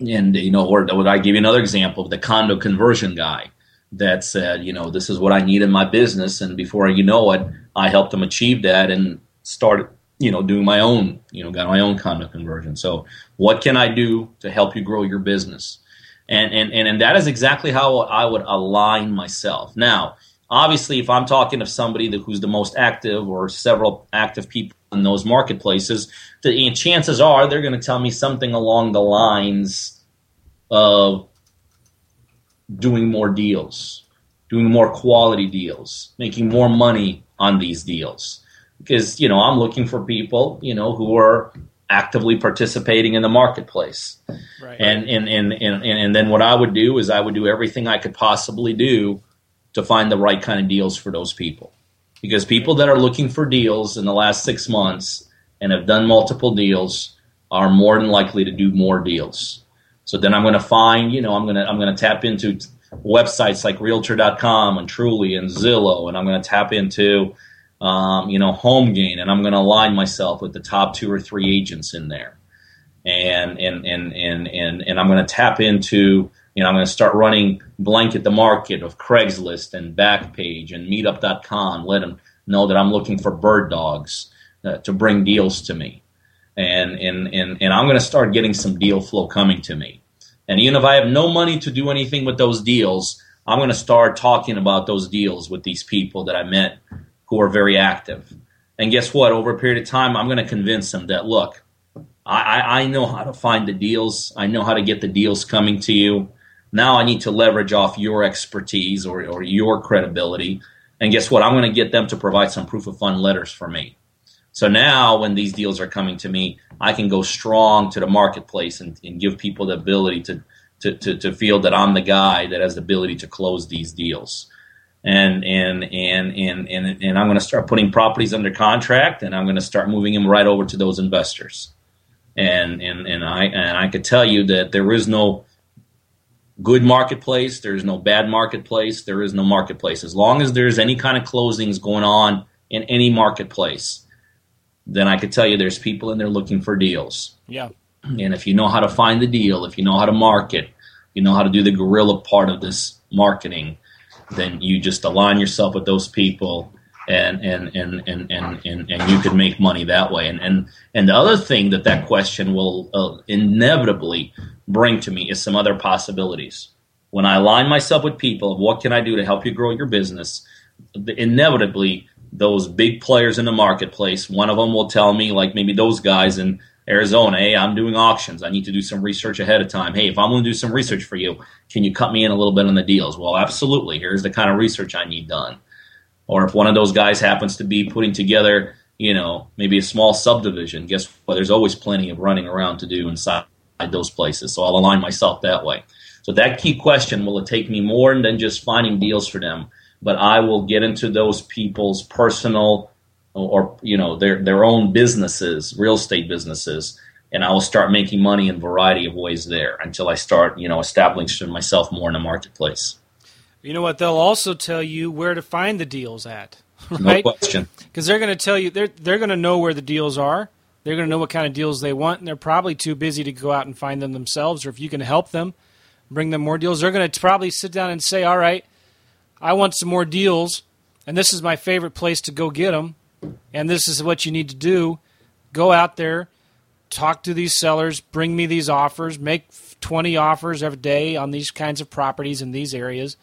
and you know, or would I give you another example of the condo conversion guy that said, you know, this is what I need in my business, and before you know it, I helped them achieve that and started, you know, doing my own, you know, got my own condo conversion. So, what can I do to help you grow your business? And and and, and that is exactly how I would align myself. Now, obviously, if I'm talking to somebody that, who's the most active or several active people in those marketplaces, the chances are they're going to tell me something along the lines of doing more deals, doing more quality deals, making more money on these deals. Because, you know, I'm looking for people, you know, who are actively participating in the marketplace. Right. And, and, and, and, and then what I would do is I would do everything I could possibly do to find the right kind of deals for those people. Because people that are looking for deals in the last six months and have done multiple deals are more than likely to do more deals. So then I'm going to find, you know, I'm going to I'm going to tap into websites like Realtor.com and Trulia and Zillow, and I'm going to tap into, um, you know, HomeGain, and I'm going to align myself with the top two or three agents in there, and and and and and, and I'm going to tap into, you know, I'm going to start running blanket the market of Craigslist and Backpage and Meetup.com. Let them know that I'm looking for bird dogs uh, to bring deals to me and and and, and I'm going to start getting some deal flow coming to me. And even if I have no money to do anything with those deals, I'm going to start talking about those deals with these people that I met who are very active. And guess what? Over a period of time, I'm going to convince them that look, I, I know how to find the deals. I know how to get the deals coming to you. Now I need to leverage off your expertise or, or your credibility. And guess what? I'm going to get them to provide some proof of fund letters for me. So now when these deals are coming to me, I can go strong to the marketplace and, and give people the ability to, to, to, to, feel that I'm the guy that has the ability to close these deals. And, and, and, and, and, and I'm going to start putting properties under contract and I'm going to start moving them right over to those investors. And, and, and I, and I could tell you that there is no good marketplace. There's no bad marketplace. There is no marketplace. As long as there's any kind of closings going on in any marketplace, then I could tell you there's people in there looking for deals. Yeah. And if you know how to find the deal, if you know how to market, you know how to do the guerrilla part of this marketing, then you just align yourself with those people and and and and and, and, and you can make money that way. And and and the other thing that that question will uh, inevitably bring to me is some other possibilities. When I align myself with people what can I do to help you grow your business, inevitably those big players in the marketplace. One of them will tell me, like maybe those guys in Arizona, hey, I'm doing auctions. I need to do some research ahead of time. Hey, if I'm going to do some research for you, can you cut me in a little bit on the deals? Well, absolutely. Here's the kind of research I need done. Or if one of those guys happens to be putting together, you know, maybe a small subdivision, guess what? There's always plenty of running around to do inside those places. So I'll align myself that way. So that key question will it take me more than just finding deals for them? but I will get into those people's personal or you know their their own businesses, real estate businesses, and I will start making money in a variety of ways there until I start you know establishing myself more in the marketplace. You know what? They'll also tell you where to find the deals at. Right? No question. Because they're going to tell you they're they're going to know where the deals are. They're going to know what kind of deals they want, and they're probably too busy to go out and find them themselves. Or if you can help them, bring them more deals, they're going to probably sit down and say, "All right, I want some more deals, and this is my favorite place to go get them, and this is what you need to do. Go out there, talk to these sellers, bring me these offers, make 20 offers every day on these kinds of properties in these areas,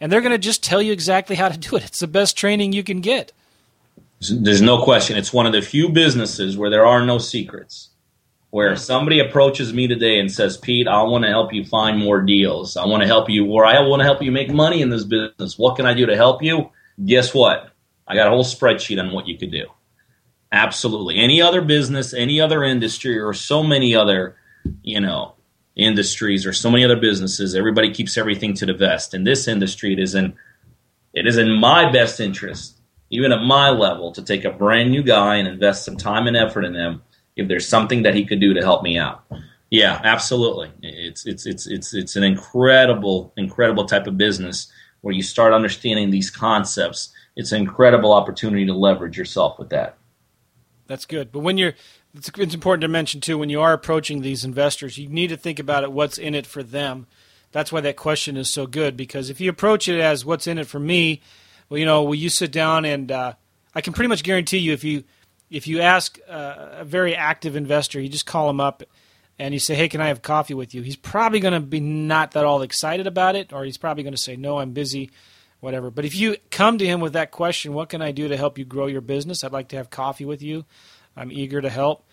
and they're going to just tell you exactly how to do it. It's the best training you can get. There's no question. It's one of the few businesses where there are no secrets where somebody approaches me today and says, Pete, I want to help you find more deals. I want to help you, or I want to help you make money in this business. What can I do to help you? Guess what? I got a whole spreadsheet on what you could do. Absolutely. Any other business, any other industry, or so many other, you know, industries or so many other businesses, everybody keeps everything to the vest. In this industry, it is in it is in my best interest, even at my level, to take a brand new guy and invest some time and effort in them if there's something that he could do to help me out. Yeah, absolutely. It's it's it's it's it's an incredible incredible type of business where you start understanding these concepts. It's an incredible opportunity to leverage yourself with that. That's good. But when you're it's, it's important to mention too when you are approaching these investors, you need to think about it. What's in it for them? That's why that question is so good because if you approach it as "What's in it for me," well, you know, will you sit down and uh, I can pretty much guarantee you if you if you ask uh, a very active investor, you just call him up and you say, "Hey, can I have coffee with you?" He's probably going to be not that all excited about it, or he's probably going to say, "No, I'm busy." Whatever. But if you come to him with that question, what can I do to help you grow your business? I'd like to have coffee with you. I'm eager to help.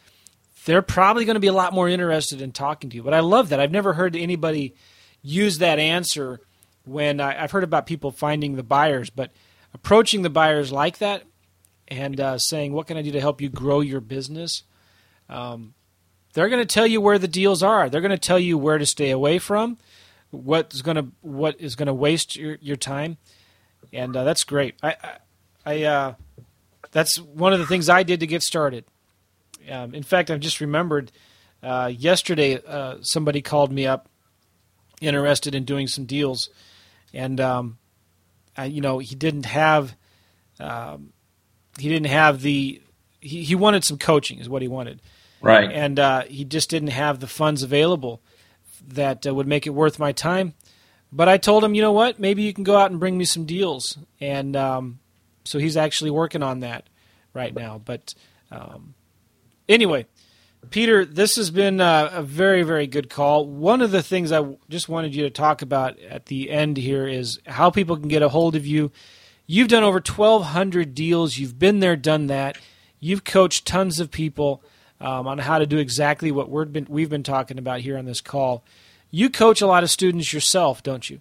They're probably going to be a lot more interested in talking to you. But I love that. I've never heard anybody use that answer when I, have heard about people finding the buyers, but approaching the buyers like that and uh, saying, "What can I do to help you grow your business?" Um, they're going to tell you where the deals are. They're going to tell you where to stay away from, what's going to what is going to waste your, your time, and uh, that's great. I, I, I uh, that's one of the things I did to get started. Um, in fact, I've just remembered uh, yesterday uh, somebody called me up, interested in doing some deals, and um, I, you know he didn't have um, he didn't have the he, he wanted some coaching is what he wanted, right? And uh, he just didn't have the funds available that uh, would make it worth my time. But I told him, you know what? Maybe you can go out and bring me some deals, and um, so he's actually working on that right now. But um, anyway, Peter, this has been a, a, very, very good call. One of the things I just wanted you to talk about at the end here is how people can get a hold of you. You've done over 1,200 deals. You've been there, done that. You've coached tons of people um, on how to do exactly what we've been, we've been talking about here on this call. You coach a lot of students yourself, don't you?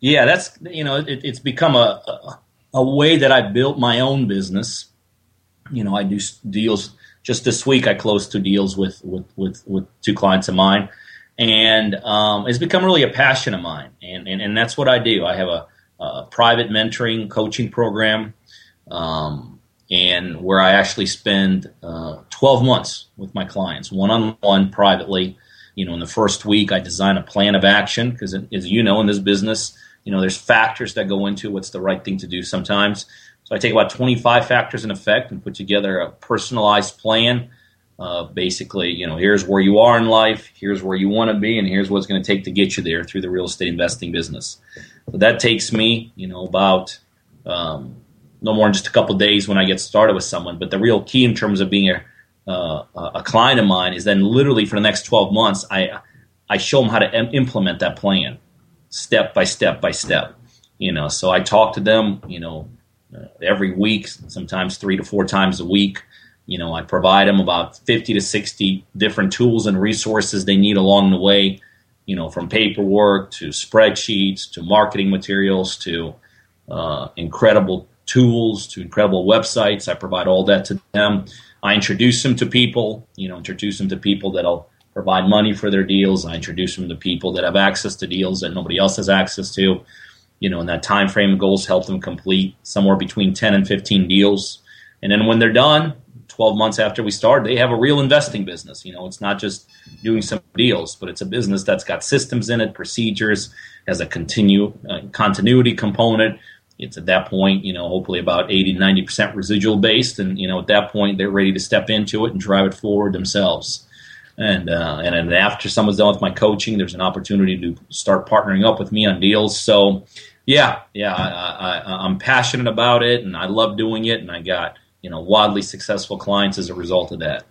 Yeah, that's you know it, it's become a, a a way that I built my own business. You know, I do deals just this week I closed two deals with with with, with two clients of mine, and um, it's become really a passion of mine, and, and and that's what I do. I have a, a private mentoring coaching program, um, and where I actually spend uh, 12 months with my clients, one on one, privately. You know, in the first week, I design a plan of action because, as you know, in this business, you know, there's factors that go into what's the right thing to do sometimes. So I take about 25 factors in effect and put together a personalized plan. Uh, basically, you know, here's where you are in life, here's where you want to be, and here's what's going to take to get you there through the real estate investing business. So that takes me, you know, about um, no more than just a couple days when I get started with someone. But the real key in terms of being a uh, a client of mine is then literally for the next 12 months, I I show them how to M- implement that plan, step by step by step. You know, so I talk to them, you know, uh, every week, sometimes three to four times a week. You know, I provide them about 50 to 60 different tools and resources they need along the way, you know, from paperwork to spreadsheets to marketing materials to uh, incredible tools to incredible websites. I provide all that to them. I introduce them to people, you know, introduce them to people that'll provide money for their deals. I introduce them to people that have access to deals that nobody else has access to you know, in that time frame, goals help them complete somewhere between 10 and 15 deals. And then when they're done, 12 months after we start, they have a real investing business. You know, it's not just doing some deals, but it's a business that's got systems in it, procedures, has a continue uh, continuity component. It's at that point, you know, hopefully about 80, 90% residual based. And, you know, at that point, they're ready to step into it and drive it forward themselves. And, uh, and then after someone's done with my coaching, there's an opportunity to start partnering up with me on deals. So, yeah, yeah, I, I, I'm passionate about it, and I love doing it, and I got you know wildly successful clients as a result of that.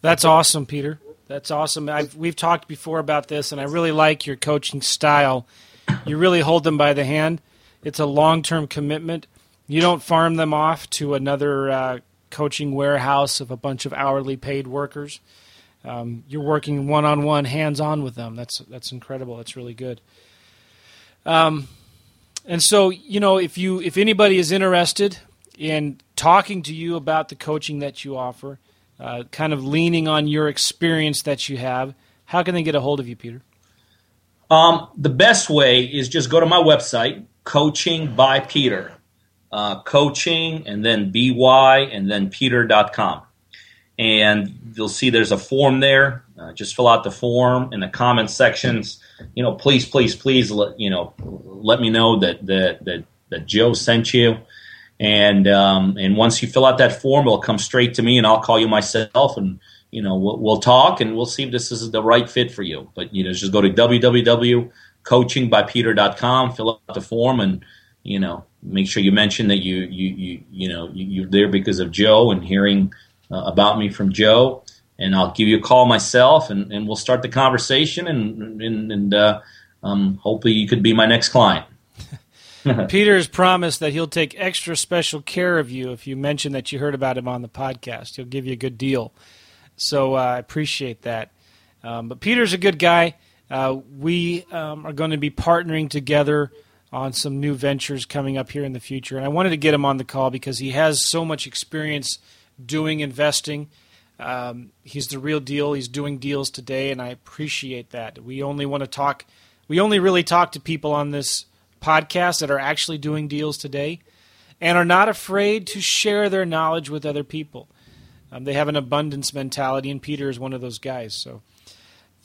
That's awesome, Peter. That's awesome. I've, we've talked before about this, and I really like your coaching style. You really hold them by the hand. It's a long-term commitment. You don't farm them off to another uh, coaching warehouse of a bunch of hourly paid workers. Um, you're working one-on-one, hands-on with them. That's that's incredible. That's really good. Um, and so, you know, if you if anybody is interested in talking to you about the coaching that you offer, uh, kind of leaning on your experience that you have, how can they get a hold of you, Peter? Um, the best way is just go to my website, Coaching by Peter, uh, coaching and then by and then peter.com. And you'll see there's a form there. Uh, just fill out the form in the comment sections you know, please, please, please, let you know, let me know that that that that Joe sent you, And um, and once you fill out that form, it'll come straight to me, and I'll call you myself, and you know we'll, we'll talk, and we'll see if this is the right fit for you. But you know, just go to www.coachingbypeter.com, fill out the form, and you know make sure you mention that you you you you know you're there because of Joe and hearing uh, about me from Joe, and I'll give you a call myself, and, and we'll start the conversation, and and, and uh, um, hopefully you could be my next client. Peter has promised that he'll take extra special care of you if you mention that you heard about him on the podcast. He'll give you a good deal. So uh, I appreciate that. Um, but Peter's a good guy. Uh, we um, are going to be partnering together on some new ventures coming up here in the future. And I wanted to get him on the call because he has so much experience doing investing. Um, he's the real deal. He's doing deals today, and I appreciate that. We only want to talk. We only really talk to people on this podcast that are actually doing deals today, and are not afraid to share their knowledge with other people. Um, they have an abundance mentality, and Peter is one of those guys. So,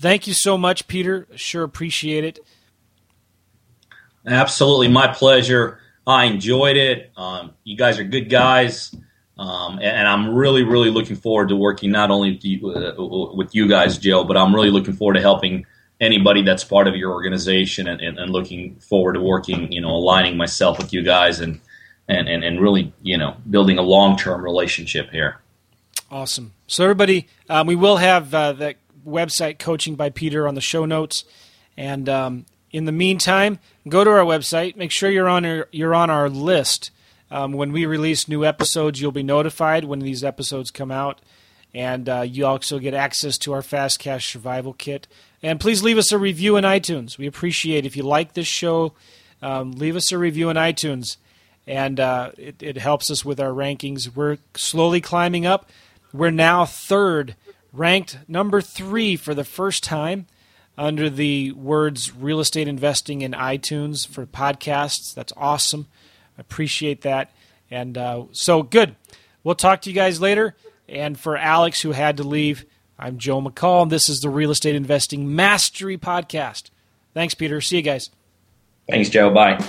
thank you so much, Peter. Sure appreciate it. Absolutely, my pleasure. I enjoyed it. Um, you guys are good guys. Um, and, and, I'm really, really looking forward to working not only with you, uh, with you, guys, Joe, but I'm really looking forward to helping anybody that's part of your organization and, and, and looking forward to working, you know, aligning myself with you guys and, and, and, and really, you know, building a long term relationship here. Awesome. So, everybody, um, we will have uh, that website, Coaching by Peter, on the show notes. And um, in the meantime, go to our website. Make sure you're on our, you're on our list um, when we release new episodes, you'll be notified when these episodes come out. And uh, you also get access to our Fast Cash Survival Kit. And please leave us a review in iTunes. We appreciate if you like this show, um, leave us a review in iTunes. And uh, it, it helps us with our rankings. We're slowly climbing up. We're now third, ranked number three for the first time under the words real estate investing in iTunes for podcasts. That's awesome I appreciate that. And uh, so good. We'll talk to you guys later. And for Alex, who had to leave, I'm Joe McCall. And this is the Real Estate Investing Mastery Podcast. Thanks, Peter. See you guys. Thanks, Joe. Bye.